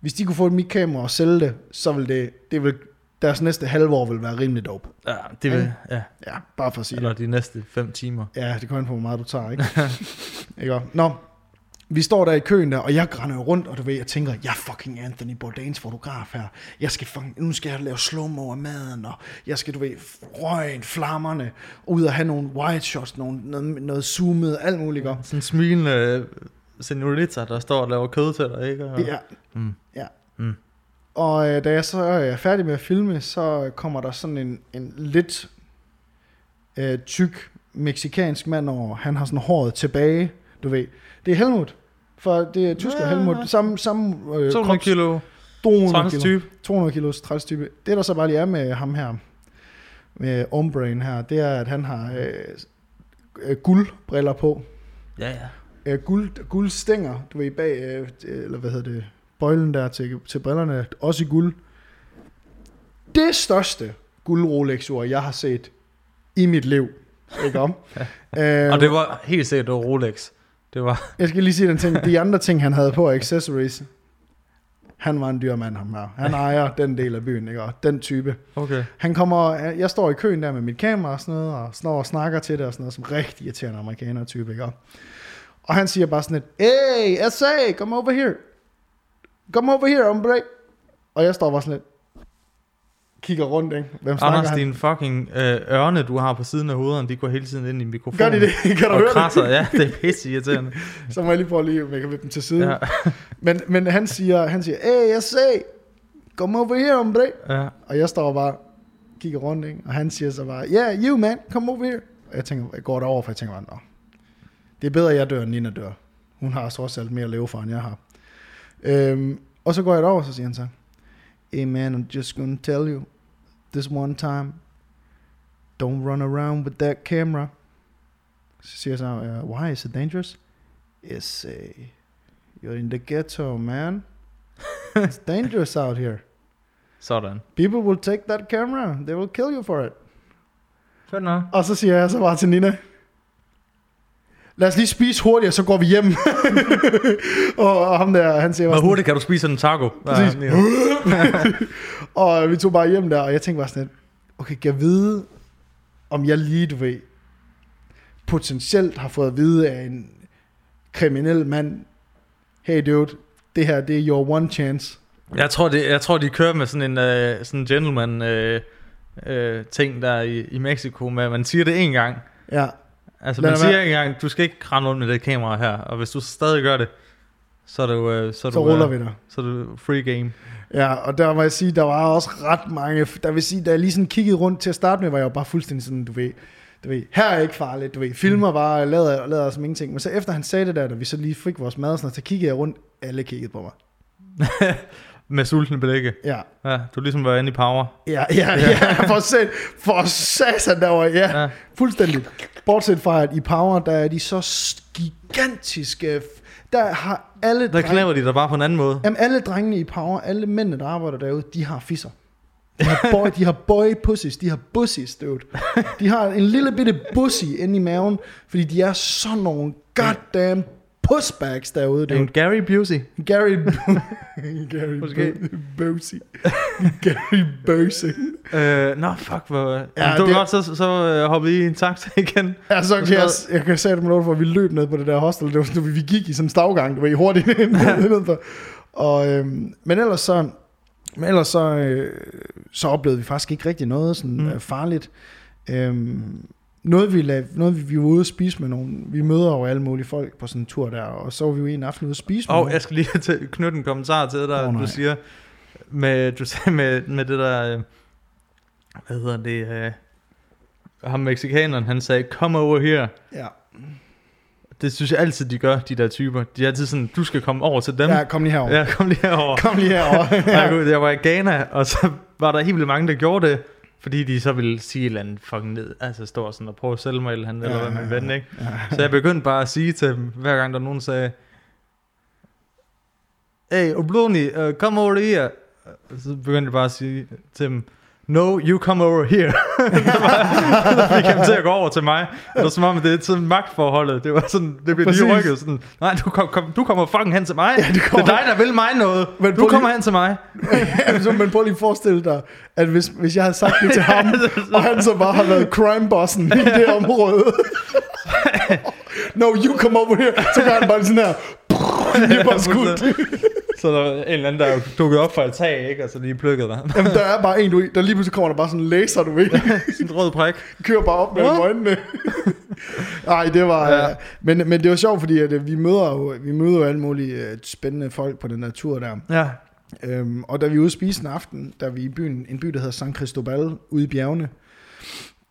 hvis de kunne få et mit kamera og sælge det, så vil det, det vil, deres næste halve år vil være rimelig dope. Ja, det vil, ja. Ja, bare for at sige Eller det. de næste fem timer. Ja, det kommer an på, hvor meget du tager, ikke? ikke? Nå, vi står der i køen der, og jeg grænder rundt, og du ved, jeg tænker, jeg er fucking Anthony Bourdains fotograf her. Jeg skal fucking, nu skal jeg lave slow af maden, og jeg skal, du ved, røgen, flammerne, ud og have nogle wide shots, nogle, noget, noget zoomet, alt muligt. Ikke? Sådan en smilende øh, senorita, der står og laver kød til dig, ikke? Og, Ja, Mm. ja. Mm. Og øh, da jeg så er færdig med at filme, så kommer der sådan en, en lidt øh, tyk meksikansk mand over. Han har sådan håret tilbage, du ved. Det er Helmut. For det er tysker Ja. ja. Helmut. Samme, samme øh, 200 kilo 200 kilo. transtype. 200 kilos træstype. Det der så bare lige er med ham her, med Ombrain her, det er, at han har øh, øh, guldbriller på. Ja, ja. Øh, guld, guldstænger, du ved, bag, øh, eller hvad hedder det, bøjlen der til, til brillerne, også i guld. Det største guld rolex jeg har set i mit liv. Ikke om? øh, Og det var helt sikkert det var Rolex. Det var, Jeg skal lige sige den ting. De andre ting, han havde på accessories, han var en dyr mand, ham her. Han ejer den del af byen, ikke? Og den type. okay. Han kommer, jeg står i køen der med mit kamera og sådan noget, og står og snakker til det og sådan noget, som rigtig irriterende amerikaner type, ikke? Og han siger bare sådan et, hey, SA, come over here. Come over here, hombre. Og jeg står bare sådan lidt, kigger rundt, ikke? Hvem snakker Anders, han? din fucking øh, ørne, du har på siden af hovederne, de går hele tiden ind i mikrofonen. Gør de det? Kan du Og høre krasser, ja, det er pisse irriterende. det? Så må jeg lige prøve lige at dem til side. Ja. Men, men han siger, han siger, hey, SA, come over here, hombre. ja. Og jeg står bare kigger rundt, ikke? og han siger så bare, yeah, you man, come over here. Og jeg tænker, jeg går derover, for jeg tænker bare, nå, det er bedre, at jeg dør, end Nina dør. Hun har trods alt mere at leve for, end jeg har. Øhm, og så går jeg derover, så siger han så, hey man, I'm just gonna tell you, this one time, don't run around with that camera. Siger jeg uh, why is it dangerous? Yes, uh, you're in the ghetto, man. It's dangerous out here. Sådan. People will take that camera. They will kill you for it. Fedt nok. Og så siger jeg så bare til Nina, lad os lige spise hurtigt, og så går vi hjem. og, og ham der, han siger Hvor hurtigt kan du spise en taco? Præcis. Og vi tog bare hjem der, og jeg tænkte bare sådan, okay, kan jeg vide, om jeg lige, du ved, potentielt har fået at vide af en kriminel mand, hey dude, det her, det er your one chance. Jeg tror, det, jeg tror, de kører med sådan en uh, sådan en gentleman uh, uh, ting der i, i Mexico, med at man siger det en gang. Ja, Altså Lad man siger være. en gang, du skal ikke rende rundt med det kamera her, og hvis du stadig gør det, så er jo, uh, så er så du, ruller uh, vi der. Så er det free game. Ja, og der må jeg sige, der var også ret mange, der vil sige, da jeg lige sådan kiggede rundt til at starte med, var jeg jo bare fuldstændig sådan, du ved, du ved, her er ikke farligt, du ved, filmer bare, lader, lader som ingenting. Men så efter han sagde det der, da vi så lige fik vores mad, og sådan, så kiggede jeg rundt, alle kiggede på mig. Med sultne blikke. Ja, Ja, du er ligesom var inde i power. ja, ja, ja, for sat, for satan derovre, ja, Ja. fuldstændig. Bortset fra, at i Power, der er de så gigantiske, der har alle Der knæver de dig bare på en anden måde. Jamen, alle drengene i Power, alle mændene, der arbejder derude, de har fisser. De har boy, de har boy pussies, de har bussies, dude. De har en lille bitte bussy inde i maven, fordi de er sådan nogle goddamn pussbags derude, dude. En Gary Busey. Gary... Gary Måske. Busey. Gary Busey. Øh, nå, fuck, hvor... Ja, det var det- godt, så, så uh, hoppede I i en taxa igen. Ja, så kan jeg, jeg kan sige det med lov for, at vi løb ned på det der hostel. Det var sådan, vi gik i sådan en stavgang, det var i hurtigt nedenfor. Og, øhm, men ellers så, men ellers så, øh, så oplevede vi faktisk ikke rigtig noget sådan Mm. mm. farligt. Øhm, noget vi, lavede, noget vi, vi var ude at spise med nogle, vi møder jo alle mulige folk på sådan en tur der, og så var vi jo en aften ude at spise med Og nogle. jeg skal lige til, knytte en kommentar til dig, oh, nej. du siger, med, du sagde med, med det der, øh, hvad hedder det, øh, ham mexikaneren, han sagde, come over here. Ja, Det synes jeg altid, de gør, de der typer. De er altid sådan, du skal komme over til dem. ja kom lige herover. ja kom lige herover. Kom lige herover. Ja. Jeg, jeg var i Ghana, og så var der helt vildt mange, der gjorde det, fordi de så ville sige et eller andet fucking ned, altså stå sådan og prøve at sælge mig eller andet, eller hvad man ven, ikke? Ja. Så jeg begyndte bare at sige til dem, hver gang der nogen sagde, Hey, Obloni, uh, come over here. Så begyndte jeg bare at sige til dem, No, you come over here. så fik han til at gå over til mig. Det var som om, det er sådan magtforholdet. Det var sådan, det blev lige rykket sådan, nej, du, kom, kom, du kommer fucking hen til mig. Ja, det kommer- er dig, der vil mig noget. Men du prøv lige- kommer hen til mig. Jamen, så man prøv lige at forestille dig, at hvis, hvis jeg havde sagt det til ham, og han så bare har været crime-bossen i det område. no, you come over here. Så gør han bare sådan her. Lige bare skudt. Så der var en eller anden, der dukkede op fra et tag, ikke? og så lige plukkede dig. Jamen, der er bare en, du, der lige pludselig kommer der bare sådan en laser, du ved. Sådan en rød prik. Kører bare op med øjnene. Nej, det var... Ja. Ja. Men, men det var sjovt, fordi at, øh, vi møder jo vi møder jo alle mulige øh, spændende folk på den der tur der. Ja. Øhm, og da vi er ude at spise en aften, der er vi i byen, en by, der hedder San Cristobal, ude i bjergene,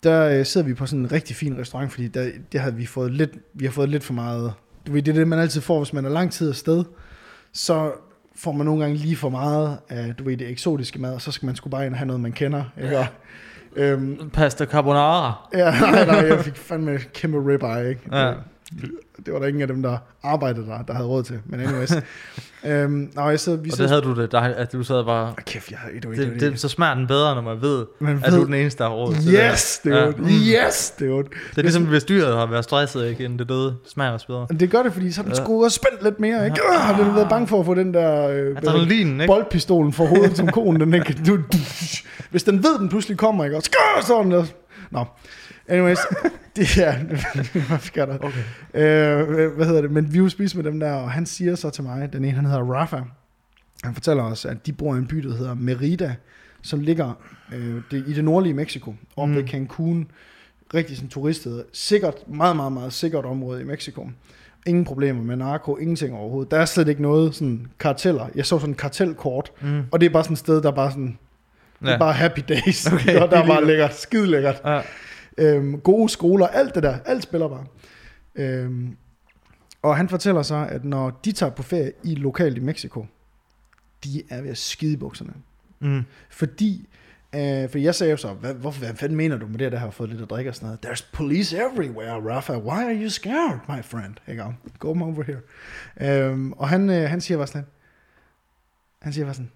der øh, sidder vi på sådan en rigtig fin restaurant, fordi der, der havde vi fået lidt, vi har fået lidt for meget, du ved, det er det, man altid får, hvis man er lang tid afsted, så får man nogle gange lige for meget af, du ved, det eksotiske mad, og så skal man sgu bare ind og have noget, man kender, ikke? Og, øhm, Pasta carbonara. ja, nej, nej, jeg fik fandme kæmpe ribeye, ikke? Ja. Det, det var der ingen af dem, der arbejdede der, der havde råd til, men anyways. øhm, jeg sidder, vi Og det sidder, havde du det, der, at du sad bare... Ah, kæft, jeg, du ved, Det, det, så smager den bedre, når man ved, Man at du ved- er den eneste, der har råd til Yes, det. dude. Ja. Ja. Mm. Yes, dude. Det er ligesom, hvis dyret har været stresset, ikke, inden det døde. Det smager også bedre. Det gør det, fordi så er den Ja. sgu også spændt lidt mere, ikke? Øh, har den været bange for at få den der øh, Adrenalinen, ikke? boldpistolen for hovedet som konen, den ikke? Du, du, hvis den ved, den pludselig kommer, ikke? Og skør, så er den der. Nå. Anyways, det er, hvad sker der? Okay. Øh, hvad- hedder det? Men vi jo spist med dem der, og han siger så til mig, den ene, han hedder Rafa, han fortæller os, at de bor i en by, der hedder Merida, som ligger øh, det, i det nordlige Mexico, oppe Mm. ved Cancun. Rigtig sådan turistet. Sikkert, meget, meget, meget sikkert område i Mexico. Ingen problemer med narko, ingenting overhovedet. Der er slet ikke noget sådan karteller. Jeg så sådan en kartelkort, Mm. og det er bare sådan et sted, der er bare sådan, ja. det er bare happy days. Okay, og der er bare lækkert, skide lækkert. Ja. Øhm, gode skoler, alt det der, alt spiller bare. Øhm, og han fortæller så, at når de tager på ferie i lokalt i Mexico, de er ved at skide i bukserne. Mm. Fordi Uh, for jeg sagde jo så, hvad, hvorfor, hvad fanden mener du med det, der har fået lidt at drikke og sådan noget? There's police everywhere, Rafa. Why are you scared, my friend? Ikke om? Go over here. Um, og han, uh, han siger bare sådan, han siger bare sådan,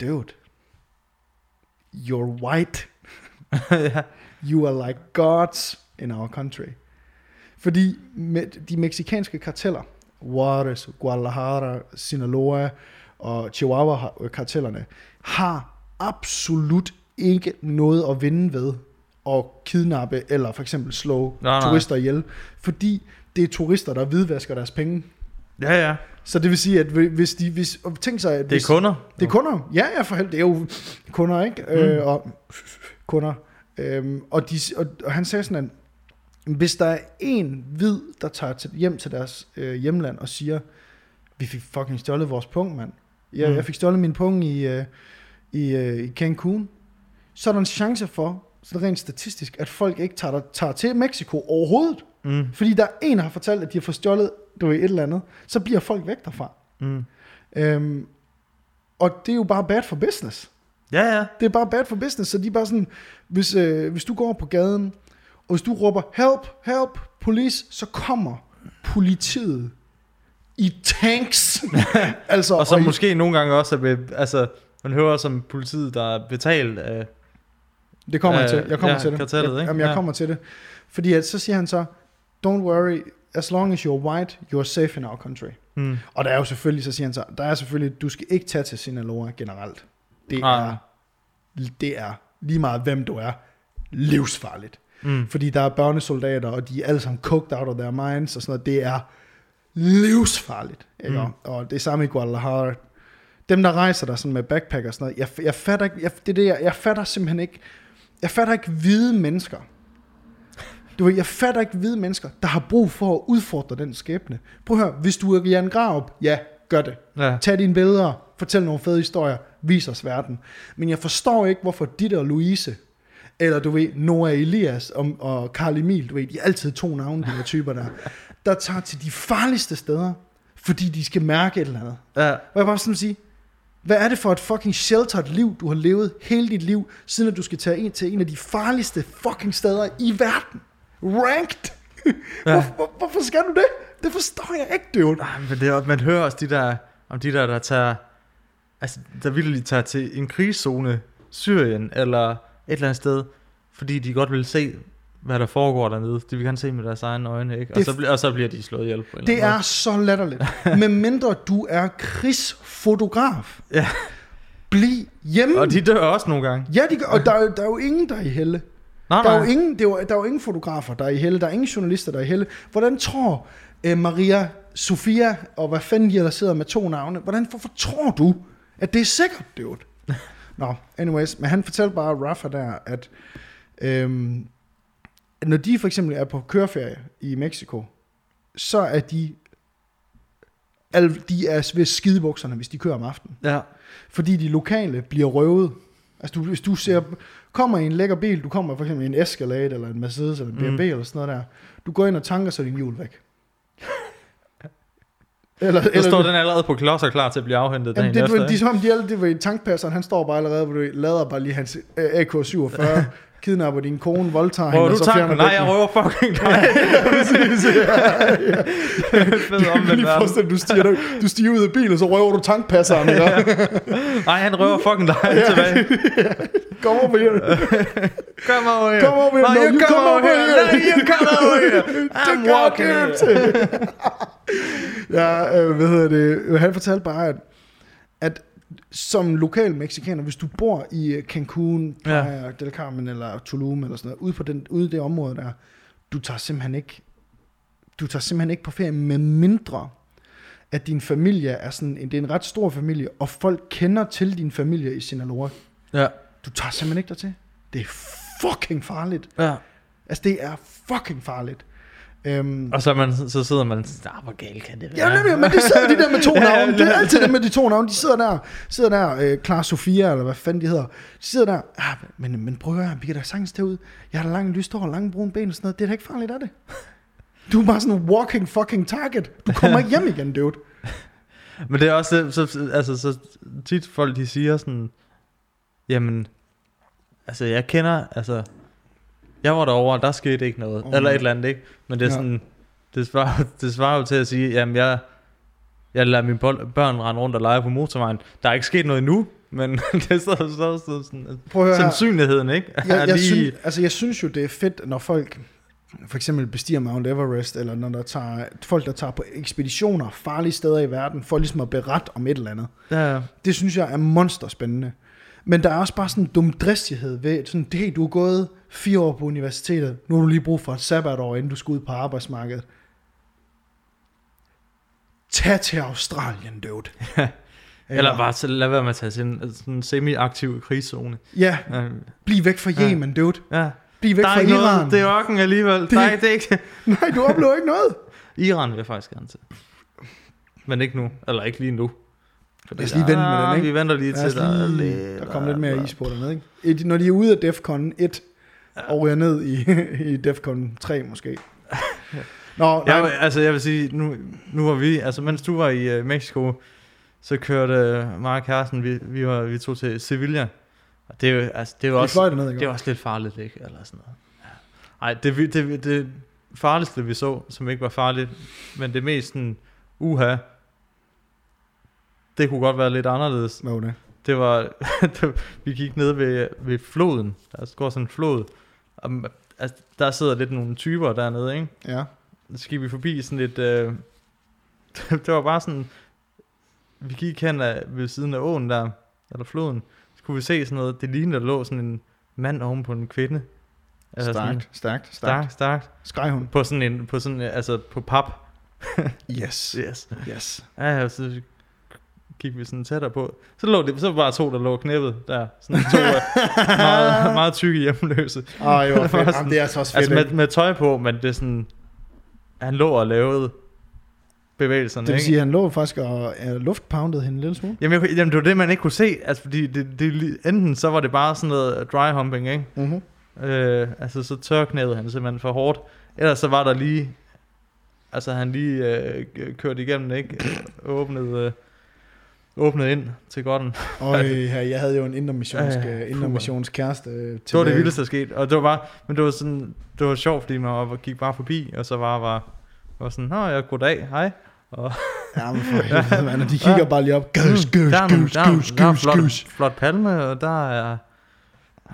dude, you're white. ja. You are like gods in our country. Fordi med de meksikanske karteller, Juarez, Guadalajara, Sinaloa og Chihuahua-kartellerne, har absolut ikke noget at vinde ved at kidnappe eller for eksempel slå Nej, nej. turister ihjel. Fordi det er turister, der hvidvasker deres penge. Ja, ja. Så det vil sige, at hvis de... Hvis, tænk sig, at Det er hvis, kunder. det er kunder. Ja, ja, for helvede. Det er jo kunder, ikke? Mm. Øh, og kunder. Øhm, og, de, og, og han sagde sådan, at hvis der er en hvid, der tager til, hjem til deres øh, hjemland og siger, vi fik fucking stjålet vores punkt, mand. Jeg, Mm. jeg fik stjålet min punkt i, øh, i, øh, i Cancun. Så er der en chance for, så det rent statistisk, at folk ikke tager, tager til Mexico overhovedet. Mm. Fordi der er en, der har fortalt, at de har fået stjålet du ved, et eller andet. Så bliver folk væk derfra. Mm. Øhm, og det er jo bare bad for business. Ja, ja. Det er bare bad for business, så de er bare sådan, hvis, øh, hvis du går på gaden, og hvis du råber, help, help, police, så kommer politiet i tanks. altså, Og så i- måske nogle gange også, at be- altså, man hører som politiet, der er betalt af... Det kommer jeg Øh, til. Jeg kommer ja, til det. kartellet, jeg, ikke? Jamen, jeg Ja. kommer til det. Fordi at, så siger han så, don't worry, as long as you're white, you're safe in our country. Mm. Og der er jo selvfølgelig, så siger han så, der er selvfølgelig, du skal ikke tage til Sinaloa generelt. Det Nej. er, det er lige meget, hvem du er, livsfarligt. Mm. Fordi der er børnesoldater, og de er alle sammen cooked out of their minds, og sådan noget. Det er livsfarligt. Ikke? Mm. Og det er samme i Guadalajara. Dem, der rejser der sådan med backpack og sådan noget, jeg, jeg fatter ikke, jeg, det er det, jeg, jeg fatter simpelthen ikke, jeg fatter ikke hvide mennesker. Du ved, jeg fatter ikke hvide mennesker, der har brug for at udfordre den skæbne. Prøv at høre, hvis du er Jan Graup, ja, gør det. Ja. Tag dine billeder, fortæl nogle fede historier, vis os verden. Men jeg forstår ikke, hvorfor Ditte og Louise, eller du ved, Noah Elias og, og Carl Emil, du ved, de er altid to navne, de her typer der, der tager til de farligste steder, fordi de skal mærke et eller andet. Ja. Og jeg bare sådan sige, hvad er det for et fucking sheltered liv, du har levet hele dit liv, siden at du skal tage ind til en af de farligste fucking steder i verden? Ranked! Ja. Hvor, hvor, hvorfor skal du det? Det forstår jeg ikke, dude. Nej, men det er, man hører også de der, om de der, der tager, altså, der virkelig tager til en krigszone, Syrien, eller et eller andet sted, fordi de godt vil se, hvad der foregår dernede. De vil gerne se med deres egne øjne, ikke? Og, Det- så, bl- og så bliver de slået ihjel på Det anden er så latterligt. Med mindre du er krigsfotograf. Ja. Bliv hjemme. måde. Og de dør også nogle gange. Ja, de gør, og der er, jo- der er jo ingen, der er i helle. Nej, Der er, nej. jo ingen, det er jo, der er jo ingen fotografer, der er i helle. Der er ingen journalister, der er i helle. Hvordan tror eh, Maria, Sofia og hvad fanden de ellers sidder med to navne, hvordan hvorfor tror du, at det er sikkert, dude? Nå, anyways, men han fortalte bare Rafa der, at øhm, når de for eksempel er på køreferie i Mexico, så er de, al, de er ved skidebukserne, hvis de kører om aftenen. Ja. Fordi de lokale bliver røvet. Altså du, hvis du ser, kommer i en lækker bil, du kommer for eksempel i en Escalade, eller en Mercedes, eller en BMW, Mm. eller sådan noget der. Du går ind og tanker, så din hjul væk. eller, Der står den allerede på klods og klar til at blive afhentet dagen det, efter. de, som om de det var i tankpasseren, han står bare allerede, hvor du lader bare lige hans øh, AK-47, kidnapper din kone, voldtager hende, du og så fjerner Nej, jeg røver fucking dig. Præcis, ja, ja. Fed Lige forestil dig, du stiger, du, du stiger ud af bilen, og så røver du tankpasseren. Ikke? Nej, han røver fucking dig tilbage. Kom over her. Come over here. Come over here. No, you, come, over here. No, you come over here. I'm walking ja, øh, hvad hedder det? Han fortalte bare, at, at som lokal mexikaner, hvis du bor i øh, Cancun, Playa, ja. Del Carmen eller Tulum eller sådan noget, ude på den, ude det område der, du tager simpelthen ikke, du tager simpelthen ikke på ferie med mindre, at din familie er sådan, det er en ret stor familie, og folk kender til din familie i Sinaloa. Ja. Du tager simpelthen ikke dertil. Det er fucking farligt. ja. Altså, det er fucking farligt. Øhm, Og så, man, så sidder man sådan, ah, hvor galt kan det være? Ja, nemlig, men det sidder de der med to navne. Det er altid dem med de to navne. De sidder der, sidder der, øh, Clara Sofia, eller hvad fanden de hedder. De sidder der, ah, men, men prøv at høre, vi kan da sagtens tage ud. Jeg har da langt lyst hår, lange brune ben og sådan noget. Det er da ikke farligt, er det? Du er bare sådan en walking fucking target. Du kommer ikke hjem igen, dude. Men det er også, det, så, altså, så tit folk, de siger sådan, jamen, altså jeg kender, altså, jeg var derovre, og der skete ikke noget, Oh, eller et eller andet, ikke? Men det er Ja. sådan, det svarer, det svarer jo til at sige, jamen jeg, jeg lader mine børn rende rundt og lege på motorvejen. Der er ikke sket noget endnu, men det er så, så, så sådan, Prøv at høre sandsynligheden, ikke? jeg, er jeg, lige- synes, altså, jeg synes jo, det er fedt, når folk for eksempel bestiger Mount Everest, eller når der tager, folk, der tager på ekspeditioner farlige steder i verden, for ligesom at berette om et eller andet. Ja, Det synes jeg er monsterspændende. Men der er også bare sådan en dumdristighed ved, sådan, hey, du har gået fire år på universitetet, nu har du lige brug for et sabbatår, inden du skal ud på arbejdsmarkedet. Tag til Australien, dude. eller bare så lad være med at tage sådan en semi-aktiv krigszone. Ja, Ja, bliv væk fra Ja. Yemen, dude. ja. Bliv væk Der er fra Iran. noget, det er ørken alligevel. Det... Der er, det er ikke... Nej, du oplever ikke noget. Iran vil jeg faktisk gerne til. Men ikke nu. Eller ikke lige nu. Fordi Lad os lige vente med der- den, ikke? Vi venter lige til, der, lige, lidt- der kommer lidt mere is på dernede, ikke? Et- Når de er ude af Defcon 1, og ryger ned i, i Defcon 3 måske. Nå, nej, Jeg, altså, jeg vil sige, nu, nu var vi, altså mens du var i uh, Mexico, så kørte mig og kæresten, vi, vi, var, vi tog til Sevilla. Og det er jo, altså, det er jo også, derned, det er ikke? også lidt farligt, ikke? Eller sådan noget. Ja. Ej, det, vi- det, det farligste vi så, som ikke var farligt, men det mest sådan, uha, det kunne godt være lidt anderledes. Var det? Det var, det var- vi gik ned ved, ved floden. Der går sådan en flod. Og, altså, der sidder lidt nogle typer dernede, ikke? Ja. Så gik vi forbi sådan lidt... Øh, det var bare sådan... Vi gik hen ad, ved siden af åen der, eller floden. Så kunne vi se sådan noget. Det lignede, der lå sådan en mand oven på en kvinde. Altså sådan, Stærkt, stærkt, stærkt. stærkt, stærkt. Skreg hun. På sådan en, på sådan, altså på pap. Yes. Yes. Yes. Ja, så gik vi sådan tættere på. Så lå det, så var bare to, der lå knæppet der. Sådan to øh, meget, meget tykke hjemløse. Ej, var fedt. sådan- Jamen, det er altså også fedt, Altså med, med tøj på, men det er sådan... Han lå og lavede bevægelserne, Det vil sige, at han lå faktisk og uh, luftpoundede hende en lille smule. Jamen, jeg, jamen, det var det, man ikke kunne se. Altså, fordi det, det, enten så var det bare sådan noget dry humping, ikke? Mm-hmm. Øh, altså, så tørknæede han simpelthen for hårdt. Ellers så var der lige... Altså, han lige øh, kørte igennem, ikke? Øh, Åbnede, øh, åbnede ind til godten. Og jeg havde jo en intermissionsk, Ja, ja, ja, intermissionsk kæreste. øh, Det var det vildeste, der skete. Og det var bare... Men det var sådan... Det var sjovt, fordi man var, gik bare forbi, og så var var, var sådan, Nå, ja, goddag, hej. Og, Ja, men for helvede, mand. Og de kigger Ja. bare lige op. Gus, gus, der er, nogle- gus, der, er- gus, der er en gus, flot, gus. flot palme, og der er...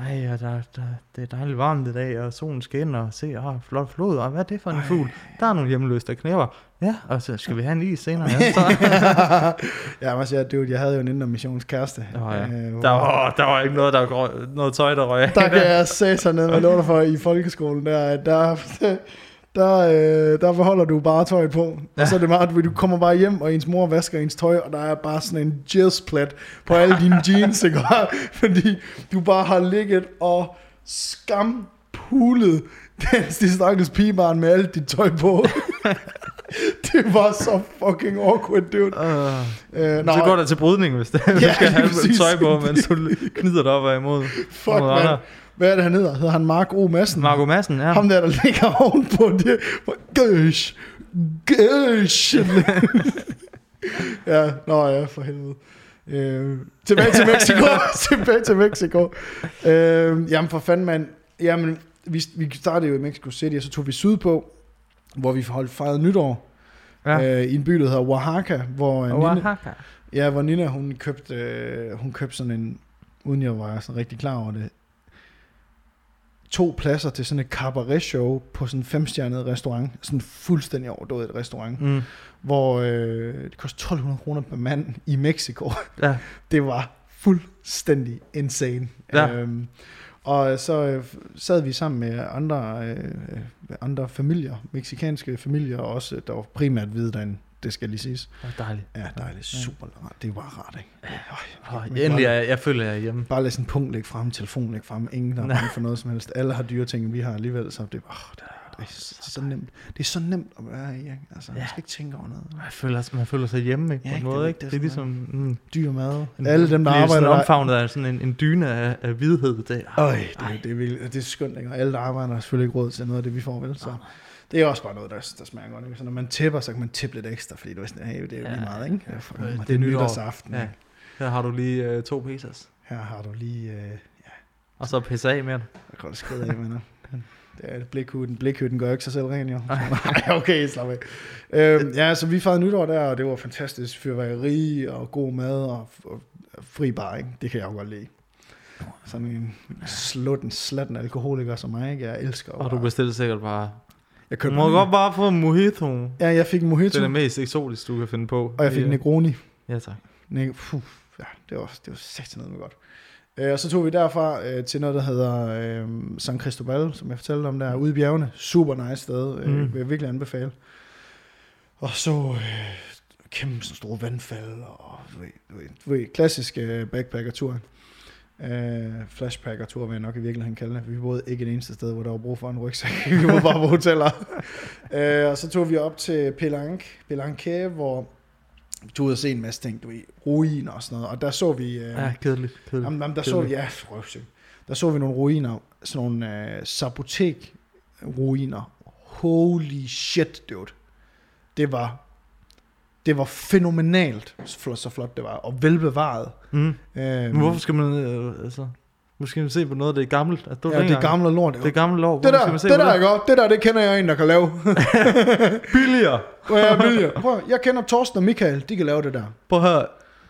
Ej, ja, der, der, det er dejligt varmt i dag, og solen skinner, og se, ah, flot flod, og hvad er det for en Ej. fugl? Der er nogle hjemløse, der knæver. Ja, og så skal vi have en is senere. Ja, så, ja, men altså, dude, jeg havde jo en intermissionsk kæreste. Nå ja. Øh, der, var, der var ikke noget, der røg, noget tøj, der røg der kan jeg sætte ned med låter for i folkeskolen, der, at der, der, øh, der beholder du bare tøjet på. Ja. Og så er det meget, du, du kommer bare hjem, og ens mor vasker ens tøj, og der er bare sådan en jizzplet på alle dine jeans, ikke? Fordi du bare har ligget og skampulet den de stakkels pigebarn med alt dit tøj på. det var så fucking awkward, dude. Uh, Øh, så går der til brydning, hvis det, ja, du skal have præcis. tøj på, mens du knider dig op og imod. Fuck, man. Hvad er det, han hedder? Hedder han Mark O. Madsen? Marco Madsen, ja. Ham der, der ligger ovenpå det. Gøsh. Gøsh. ja, nå ja, for helvede. Øh, tilbage til Mexico. tilbage til Mexico. Øh, jamen for fanden, mand. Jamen, vi, vi startede jo i Mexico City, og så tog vi sydpå, hvor vi holdt fejret nytår. ja. Øh, I en by, der hedder Oaxaca, hvor, øh, Nina, Oaxaca. ja, hvor Nina, hun købte, øh, hun købte sådan en, uden jeg var sådan rigtig klar over det, to pladser til sådan et cabaret show på sådan en femstjernet restaurant, sådan fuldstændig overdået restaurant, Mm. hvor øh, det koster 1200 kroner per mand i Mexico. Ja. Det var fuldstændig insane. Ja. Øhm, og så øh, sad vi sammen med andre, øh, andre familier, meksikanske familier, og også, der var primært hvide derinde, det skal lige siges. Det var dejligt. Ja, dejligt, super rart. Det var rart, ikke? Øj, Oh, men endelig, bare- jeg, jeg føler, jeg er hjemme. Bare lad sådan en punkt lægge frem, telefon lægge frem, ingen der er for noget som helst. Alle har dyre ting, vi har alligevel, så det, oh, det, det, er så nemt. Det er så nemt at være i, ikke? Altså, man Ja. skal ikke tænke over noget. Jeg føler, man føler sig hjemme ikke, Ja, på en ikke? Det er måde. det, Det er ligesom... Mm, Dyr mad. en- Alle dem, der arbejder sådan der. omfavnet af sådan en, en dyne af, af hvidhed. Det, Øj, Ej. det, det, er vildt. det er skønt, ikke? Og alle, der arbejder, har selvfølgelig ikke råd til noget af det, vi får, vel? Så det er også bare noget, der, der smager godt. Ikke? Så når man tipper, så kan man tippe lidt ekstra, fordi du er sådan, hey, det er jo lige Ja. meget, ikke? Ja, for, Det det, er det er nytår. nytårsaften. Ja. Her har du lige uh, to pesos. Her har du lige, øh, ja, Og så pisse af med det. Jeg kan godt skride af med det. Det er blikhytten. Blikhytten gør ikke sig selv ren, jo. Nej, okay, slap af. Øhm, ja, så vi fejrede nytår der, og det var fantastisk fyrværkeri og god mad og, og fri bar, ikke? Det kan jeg jo godt lide. Sådan en slutten, slatten alkoholiker som mig, ikke? Jeg elsker Og du bare- bestilte sikkert bare... Jeg Du købte må godt bare få en mojito. Ja, jeg fik en Det mojito, er det mest eksotiske, du kan finde på. og jeg fik en Det- Negroni. Ja, tak. Ne- Puh, ja, det var, det var satan noget med godt. Øh, og så tog vi derfra øh, til noget, der hedder øh, San Cristobal, som jeg fortalte om der, ude i bjergene. Super nice sted, øh, Mm. vil jeg virkelig anbefale. Og så øh, kæmpe sådan store vandfald, og du ved, du ved, du ved klassisk øh, backpacker-tur. Øh, flashpacker-tur vil jeg nok i virkeligheden kalde det. Vi boede ikke det eneste sted, hvor der var brug for en rygsæk. vi var bare på hoteller. øh, og så tog vi op til Pelanc, Pelanque, hvor vi tog ud og se en masse ting, du ved, ruiner og sådan noget. Og der så vi... Øh, Ja, kedeligt. kedeligt. Jamen, jamen, der så vi, ja, røvsyg. Der så vi nogle ruiner, sådan nogle øh, sabotek-ruiner. Holy shit, dude. Det var, det var fænomenalt, så flot, så flot det var, og velbevaret. Mm. Øhm, Men hvorfor skal man... Øh, altså, nu skal man se på noget, der er gammelt. Altså, det, Ja, det er gamle lort. Det er gammelt lov. det der, det der, ikke? Det der, det kender jeg en, der kan lave. Billigere. Jeg, vil, prøv, jeg kender Torsten og Michael, de kan lave det der. Prøv at høre.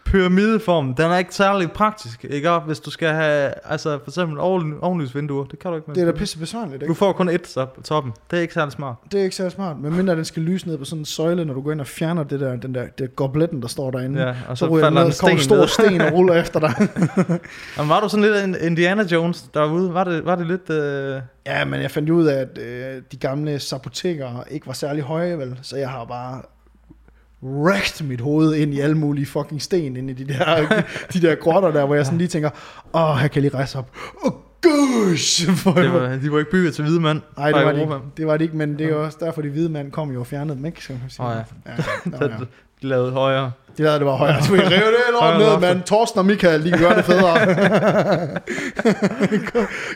Pyramideformen, den er ikke særlig praktisk, ikke? Og Hvis du skal have, altså for eksempel oven, ovenlysvinduer, det kan du ikke med. Det er da pisse besværligt, Du ikke? får kun et så på toppen. Det er ikke særlig smart. Det er ikke særlig smart, men mindre den skal lyse ned på sådan en søjle, når du går ind og fjerner det der, den der det gobletten, der står derinde. Ja, og så, så, ryger den ned, en kommer en sten stor ned. sten og ruller efter dig. Jamen, var du sådan lidt Indiana Jones derude? Var det, var det lidt... Øh... Ja, men jeg fandt ud af, at øh, de gamle sapoteker ikke var særlig høje, vel? Så jeg har bare wrecked mit hoved ind i alle mulige fucking sten ind i de der, de der grotter der, hvor jeg sådan lige tænker, åh, her kan jeg lige rejse op. Oh, gosh! Det var, de var ikke bygget til hvide mand Nej, det var, ikke. det var det ikke, men det er også derfor, de hvide mand kom jo og fjernede dem, ikke? Skal man sige. Åh, ja. ja, ja, ja. de lavede højere. De lavede det bare højere. Du vil rive det Højere ned, mand. Torsten og Michael, de kan gøre det federe.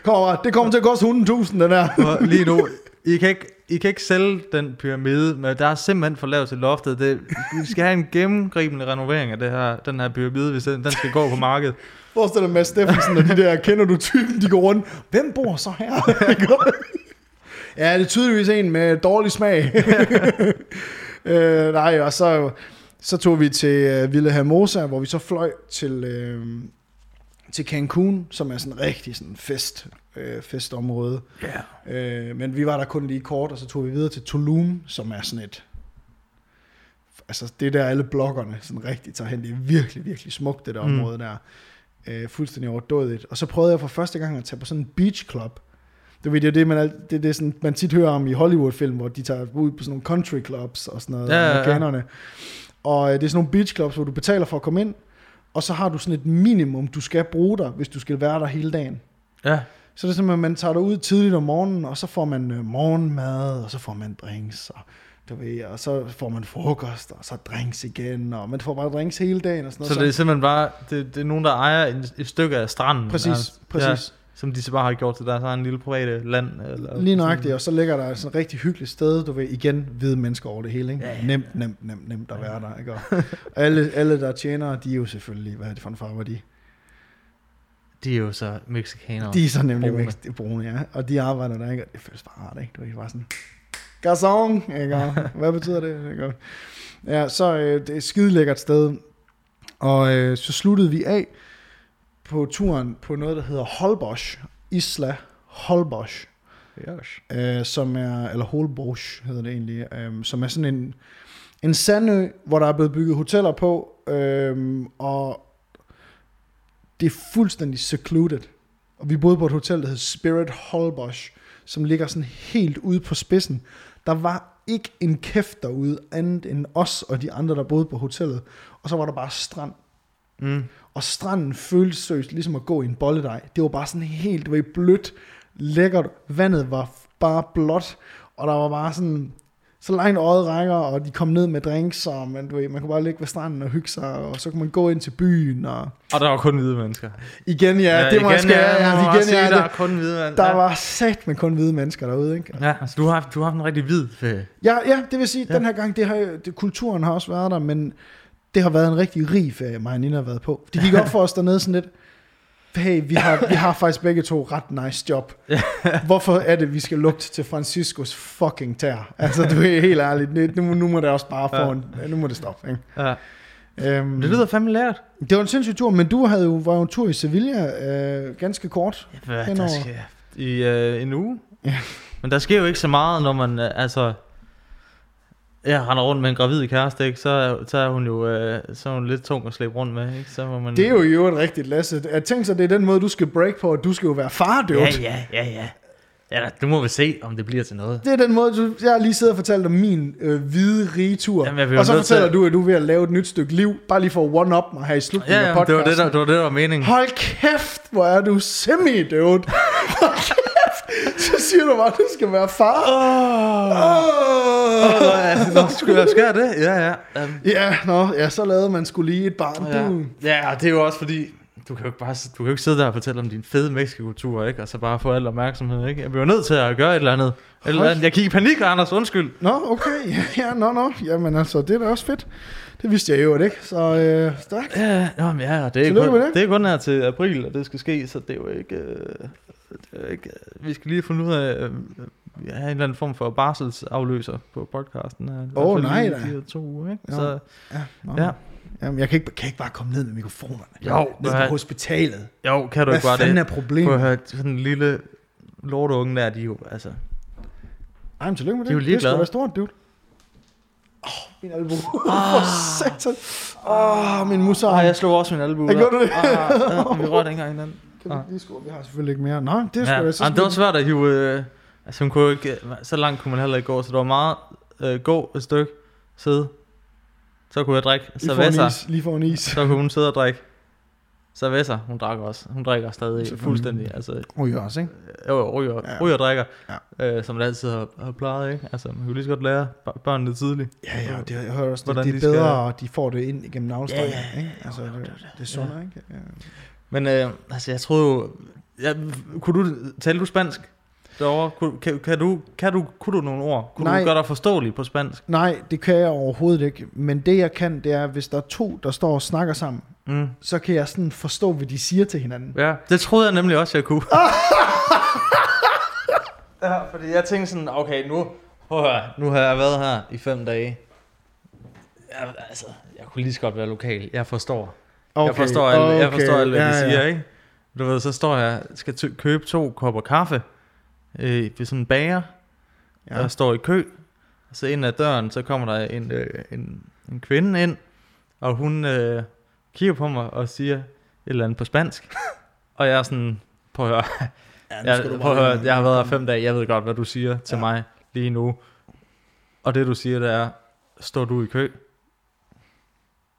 kommer, det kommer til at koste 100.000, den der. Og lige nu, I kan, ikke, I kan ikke sælge den pyramide, men der er simpelthen for lavt til loftet. Det, vi skal have en gennemgribende renovering af det her, den her pyramide, hvis den, den skal gå på markedet. Forestil dig Mads Steffensen og de der, kender du typen, de går rundt. Hvem bor så her? ja, det er tydeligvis en med dårlig smag. øh, nej, og så, så tog vi til uh, Villa Hermosa, hvor vi så fløj til, øh, til Cancun, som er sådan en rigtig sådan fest, øh, festområde. Ja. Øh, men vi var der kun lige kort, og så tog vi videre til Tulum, som er sådan et... Altså det er der alle bloggerne sådan rigtig tager hen. Det er virkelig, virkelig smukt, det der Mm. område der. Øh, fuldstændig overdådigt. Og så prøvede jeg for første gang at tage på sådan en beach club. Det, ved, det er det, man, al- det, er det sådan, man tit hører om i Hollywood-film, hvor de tager ud på sådan nogle country clubs og sådan noget, Ja, ja, ja. amerikanerne. Og øh, det er sådan nogle beach clubs, hvor du betaler for at komme ind, og så har du sådan et minimum, du skal bruge der, hvis du skal være der hele dagen. Ja. Så det er simpelthen, man tager ud tidligt om morgenen, og så får man øh, morgenmad, og så får man drinks, og, du ved, og så får man frokost, og så drinks igen, og man får bare drinks hele dagen og sådan Så noget. det er simpelthen bare, det, det er nogen, der ejer en, et stykke af stranden. præcis, altså, præcis. Ja, som de så bare har gjort til deres egen lille private land. Eller Lige nøjagtigt, og så ligger der sådan et rigtig hyggeligt sted, du ved, igen, hvide mennesker over det hele, ikke? Ja, ja. Nemt, nemt, nemt, nemt at være der, ikke? Og alle, alle, der tjener, de er jo selvfølgelig, hvad er det for en farve, de? De er jo så mexikanere. De er så nemlig Brune. brune. brune, ja. Og de arbejder der, ikke? Og det føles bare rart, ikke? Du er bare sådan, garçon, ikke? Hvad betyder det? Ikke? Ja, så øh, det er et skide lækkert sted. Og øh, så sluttede vi af på turen på noget, der hedder Holbosch. Isla Holbosch. Yes. øh, som er, eller Holbosch hedder det egentlig, øh, som er sådan en, en sandø, hvor der er blevet bygget hoteller på, øh, og det er fuldstændig secluded. Og vi boede på et hotel, der hed Spirit Holbosch, som ligger sådan helt ude på spidsen. Der var ikke en kæft derude, andet end os og de andre, der boede på hotellet. Og så var der bare strand. Mm. Og stranden føltes seriøst ligesom at gå i en bolledej. Det var bare sådan helt du ved, blødt, lækkert. Vandet var bare blåt, og der var bare sådan, så langt øjet rækker, og de kom ned med drinks, og man, du ved, man kunne bare ligge ved stranden og hygge sig, og så kunne man gå ind til byen, og Og der var kun hvide mennesker. igen, ja, ja det må jeg skal, ja, ja, igen, sige, ja, der er det, kun hvide mennesker. der ja. var sat med kun hvide mennesker derude, ikke? Ja, altså du har, haft- du har haft en rigtig hvid ferie. Ja, ja, det vil sige, Ja. den her gang, det har, det, kulturen har også været der, men det har været en rigtig rig ferie, mig og Nina har været på. Det gik op for os dernede sådan lidt, hey, vi har, vi har faktisk begge to ret nice job. Hvorfor er det, vi skal lugte til Franciscos fucking tær? Altså, du er helt ærligt, nu, nu må det også bare få Ja. en, nu må det stoppe, ikke? Ja. Øhm, Det lyder fandme lært. det var en sindssyg tur, men du havde jo, var jo en tur i Sevilla øh, ganske kort. Hvad, der sker i øh, en uge. Ja. Men der sker jo ikke så meget, når man, øh, altså... Jeg render rundt med en gravid kæreste, ikke? Så, så er hun jo øh, så er hun lidt tung at slæbe rundt med, ikke? Så må man... Det er jo i øvrigt rigtigt, Lasse. Jeg tænker så, det er den måde, du skal break på, at du skal jo være far. Ja, ja, ja, ja. Ja, nu må vi se, om det bliver til noget. Det er den måde, du, jeg har lige siddet og fortalt om min øh, hvide rige tur. Jamen, og så til fortæller at- du, at du er ved at lave et nyt stykke liv, bare lige for at one-up mig her i slutningen Ja, af ja det, var podcasten. det, der, det var det, der var meningen. Hold kæft, hvor er du semi, dude. Hold kæft. Så siger du bare, du skal være far. Åh, Oh. oh, Nå, skulle jeg skære det? Ja, ja. Um, Ja, nå, ja, så lavede man skulle lige et barn. ja. Du, ja, og det er jo også fordi, du kan jo ikke, bare, du kan jo ikke sidde der og fortælle om din fede Mexico-tur, ikke? Og så bare få al opmærksomhed, ikke? Jeg bliver nødt til at gøre et eller andet. Et eller andet. Jeg kigger i panik, Anders, undskyld. Nå, okay. Ja, ja, nå, nå. Jamen altså, det er da også fedt. Det vidste jeg jo ikke, så øh, stærkt. Ja, nå, men ja, og det er, Tillykke kun, det. det er kun her til april, at det skal ske, så det er jo ikke... Øh, det er ikke vi skal lige finde ud af, øh, ja, en eller anden form for barselsafløser på podcasten. Her. Åh, fald nej da. de to uger, ikke? Ja. Så, Ja. Ja. Jamen, jeg kan ikke, kan ikke bare komme ned med mikrofonerne. Jo, ned hvad- på hospitalet. jo, kan du Hvad ikke bare fanden det? er Prøv problemet? at høre, sådan en lille lorteunge der, de er jo, altså... Ej, men tillykke med De er det. jo det skal ligeglade. være stort, dude. Åh, oh, min albu. For satan. Åh, oh, min muser. Ah, jeg slog også min albu Ja, gjorde du det? Ah, ja, vi rørte ikke engang hinanden. Kan vi ikke lige skrue? Vi har selvfølgelig ikke mere. Nå, det Ja, skulle jeg så ah, det var svært at hive... Øh, altså, hun kunne jo ikke... øh, Så langt kunne man heller ikke gå, så det var meget øh, gå et stykke, sidde. Så kunne jeg drikke cerveza. Lige for en is. Så kunne hun sidde og drikke cerveza. Hun drak også. Hun drikker stadig fuldstændig. Altså, Ui, også, ikke? jo, jo, ryger, Ja. ja. ryger og drikker. Ja. Øh, som det altid har, har plejet, ikke? Altså, man kan jo lige så godt lære børnene tidligt. Ja, ja, det, jeg hører også, det, det er de skal- bedre, at de får det ind igennem navlstrengen, Ja, ja, ikke? ja, Altså, jo, det, jo, jo, det er sundere, ikke? Ja. Men øh, altså, jeg troede jo... Ja, kunne du... Taler du spansk? Derovre? Kunne, kan, kan, du, kan du, kunne du nogle ord? Kunne Nej. du gøre dig forståelig på spansk? Nej, det kan jeg overhovedet ikke. Men det jeg kan, det er, hvis der er to, der står og snakker sammen, Mm. så kan jeg sådan forstå, hvad de siger til hinanden. Ja, det troede jeg nemlig også, jeg kunne. ja, fordi jeg tænkte sådan, okay, nu, prøv nu har jeg været her i fem dage. Jeg, altså, jeg kunne lige så godt være lokal. Jeg forstår. Okay, jeg forstår alt, okay, jeg forstår alt hvad ja, de siger, ja. ikke? Du ved, så står jeg, skal t- købe to kopper kaffe øh, ved sådan en bager, ja. Og står i kø. Og så ind ad døren, så kommer der en, øh, en, en kvinde ind, og hun øh, kigger på mig og siger et eller andet på spansk. og jeg er sådan, prøv at høre, Ja, jeg, prøv at høre, jeg har været her fem dage, jeg ved godt, hvad du siger til Ja. mig lige nu. Og det du siger, det er, står du i kø?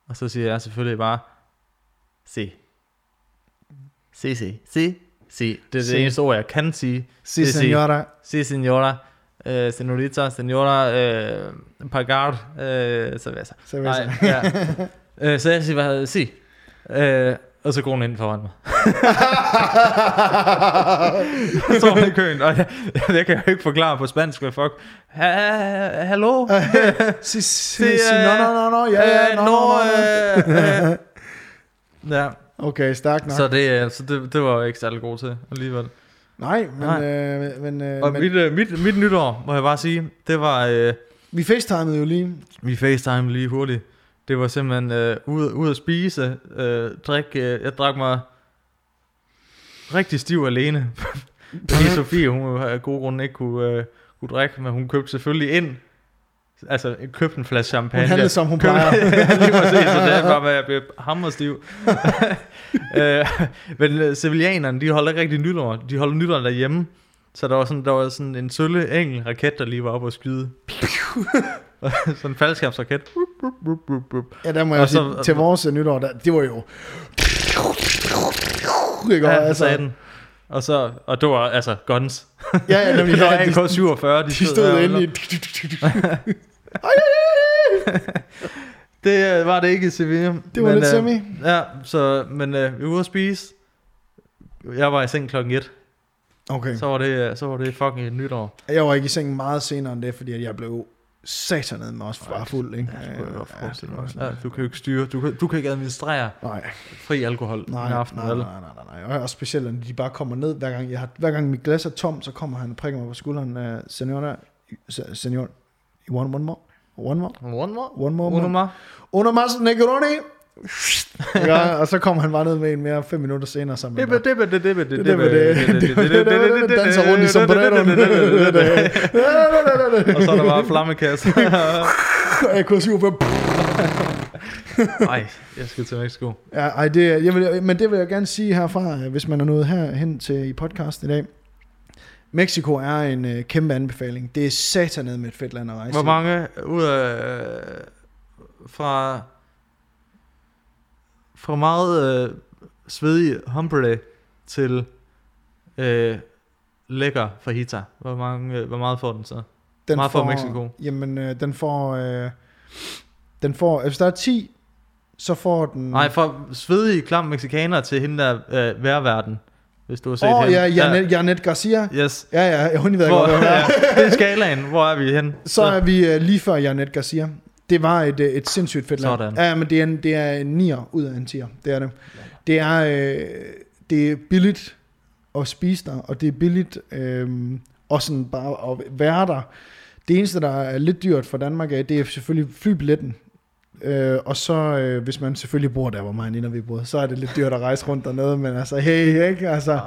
Og så siger jeg selvfølgelig bare, se. Se, se, se, se. Det er det Se. eneste ord, jeg kan sige. Si, Det er senora. Si, signora. Uh, senorita, senora, uh, pagar, uh, cerveza. Cerveza. Nej, ja. uh, så jeg siger bare, si. Uh, og så går hun ind foran mig. Så står hun i køen, og jeg, jeg kan jo ikke forklare på spansk, hvad fuck. Ha, hallo? si, si, Det si, no, no, no, no, ja, ja, Øh, no, no, no, no. øh, øh. Ja, Okay, stærk nok. så, det, øh, så det, det var jeg ikke særlig god til alligevel. Nej, men, Nej. Øh, men, øh, Og men mit, øh, mit, mit nytår, må jeg bare sige, det var... Øh, vi facetimede jo lige. Vi facetime lige hurtigt. Det var simpelthen øh, ud, ud at spise, øh, drik, øh, jeg drak mig rigtig stiv alene. Fordi Sofie, hun af gode grunde ikke kunne, øh, kunne drikke, men hun købte selvfølgelig ind. Altså, købte en flaske champagne. Hun handlede, som hun Købte- plejer. lige præcis, så det er bare, at jeg blev hammerstiv. øh, men øh, sevillianerne, de holder ikke rigtig nytår. De holder nytår derhjemme. Så der var sådan, der var sådan en sølle enkelt raket, der lige var oppe og skyde. sådan en faldskærmsraket. Ja, der må jeg Og sige, så- til vores øh, nytår, der, det var jo... Ikke, Ja, altså, den. Og, så, og det var altså guns. Ja, ja, nemlig, Det var ja, de, AK-47, de, de stod inde i... Det øh, var det ikke i Sevilla. Det var men, lidt øh, semi. Ja, så, men øh, vi var ude at spise. Jeg var i seng klokken 1. Okay. Så var det, øh, så var det fucking et nytår. Jeg var ikke i sengen meget senere end det, fordi jeg blev satanede med også var fuld, ikke? Ja, det var Ja, du kan jo ikke styre, du kan, du kan ikke administrere Nej, fri alkohol nej, i aften, nej, nej, nej, nej, nej. Og specielt, når de bare kommer ned, hver gang, jeg har, hver gang mit glas er tom, så kommer han og prikker mig på skulderen. Uh, senora, se- senor, you want one more? One more? One more? One more? Uno more? Uno mas Negroni! ja, og så kommer han bare ned med en mere fem minutter senere sammen med er det, danser rundt i sombreroen. Og så er der bare flammekasse. Jeg kunne sige, Nej, jeg skal til Mexico. Ja, ej, det, jeg vil, men det vil jeg gerne sige herfra, hvis man er nået herhen til i podcasten i dag. Mexico er en øh, kæmpe anbefaling. Det er satanet med et fedt land at rejse Hvor mange ud af... Fra... Fra meget øh, svedig hombre til øh, lækker fajita. Hvor, mange, øh, hvor meget får den så? Den meget for Mexico. Jamen, øh, den får... Øh, den får... Hvis der er 10, så får den... Nej, fra svedige, klam mexikanere til hende der øh, værverden. Hvis du har set oh, hende. ja, Janet, Janet Garcia. Yes. Ja, ja, hun ved Hvor, godt, ja, det er skalaen. Hvor er vi hen? Så er vi øh, lige før Janet Garcia. Det var et, øh, et sindssygt fedt land. Sådan. Ja, men det er en, det er en 9'er ud af en 10'er. Det er det. Det er, øh, det er billigt at spise der, og det er billigt øh, og sådan bare at være der. Det eneste, der er lidt dyrt for Danmark, er, det er selvfølgelig flybilletten. Øh, og så, øh, hvis man selvfølgelig bor der, hvor mig og vi bor, så er det lidt dyrt at rejse rundt dernede, men altså, hey, ikke? Altså,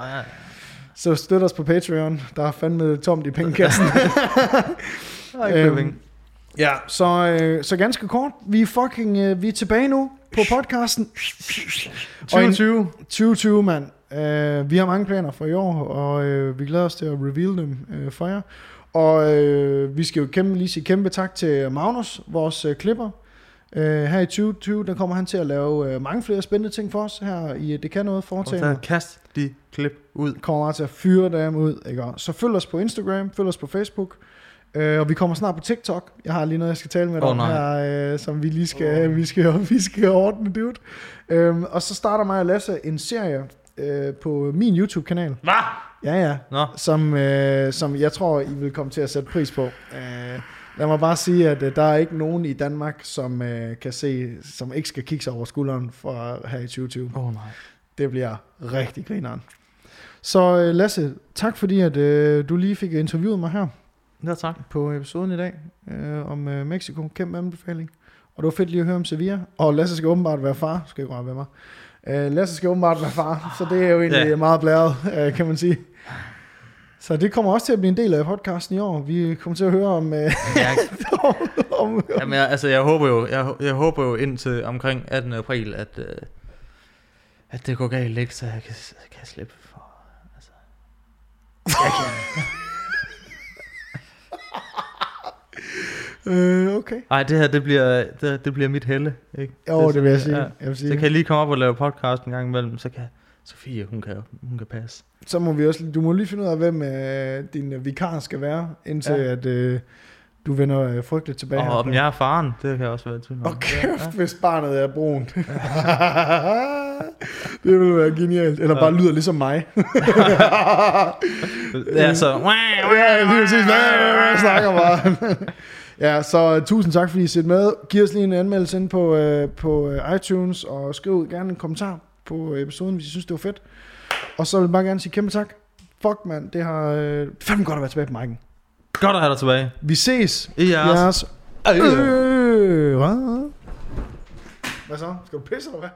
så støt os på Patreon. Der er fandme tomt i pengekassen. Øhm. Ja, så, øh, så ganske kort. Vi er fucking øh, vi er tilbage nu på podcasten. Og en- 2020. 2020, mand. Uh, vi har mange planer for i år, og øh, vi glæder os til at reveal dem øh, for jer. Og øh, vi skal jo kæmpe, lige sige kæmpe tak til Magnus, vores øh, klipper. Uh, her i 2020, der kommer han til at lave øh, mange flere spændende ting for os her i Det Kan Noget Og foretagende. kast de klip ud. kommer bare til at fyre dem ud. Ikke? Og Så følg os på Instagram, følg os på Facebook. Øh, og vi kommer snart på TikTok. Jeg har lige noget, jeg skal tale med dig om her, øh, som vi lige skal, vi skal, vi skal ordne det ud. Øhm, og så starter mig og Lasse en serie øh, på min YouTube-kanal. Hvad? Ja, ja. Nå, Som, øh, som jeg tror, I vil komme til at sætte pris på. Øh, lad mig bare sige, at øh, der er ikke nogen i Danmark, som øh, kan se, som ikke skal kigge sig over skulderen for her i 2020. åh oh, nej. Det bliver rigtig grineren. Så øh, Lasse, tak fordi at øh, du lige fik interviewet mig her Ja, tak. på episoden i dag øh, om øh, Mexico. Kæmpe anbefaling. Og det var fedt lige at høre om Sevilla. Og Lasse skal åbenbart være far. Skal jeg godt være mig. Øh, Lasse skal åbenbart være far. Så det er jo egentlig Ja. meget blæret, øh, kan man sige. Så det kommer også til at blive en del af podcasten i år. Vi kommer til at høre om... Øh, Jeg, om, om jamen, jeg, altså, jeg håber jo, jeg, jeg håber jo indtil omkring 18. april, at, øh, at det går galt, ikke? Så jeg kan, jeg kan slippe for... Altså, jeg kan. øh, okay. Ej, det her, det bliver, det, det bliver mit helle, ikke? Jo, det vil jeg sige. ja. Jeg vil sige. Så kan jeg lige komme op og lave podcast en gang imellem, så kan Sofie, hun kan, hun kan passe. Så må vi også, du må lige finde ud af, hvem øh, din øh, vikar skal være, indtil ja. Ja. at øh, du vender øh, frygteligt tilbage. Og om jeg er faren, det kan også være tvivl. Åh, kæft, hvis barnet er brun. det ville være genialt. Eller bare lyder ligesom mig. Ja, så... ja, lige præcis. Jeg snakker bare. ja, så uh, tusind tak, fordi I set med. Giv os lige en anmeldelse ind på, uh, på uh, iTunes, og skriv gerne en kommentar på episoden, hvis I synes, det var fedt. Og så vil jeg bare gerne sige kæmpe tak. Fuck, mand. Det har uh, fandme godt at være tilbage på marken. Godt at have dig tilbage. Vi ses. I jeres. Jeres. Øh, hvad? Hvad så? Skal du pisse eller hvad?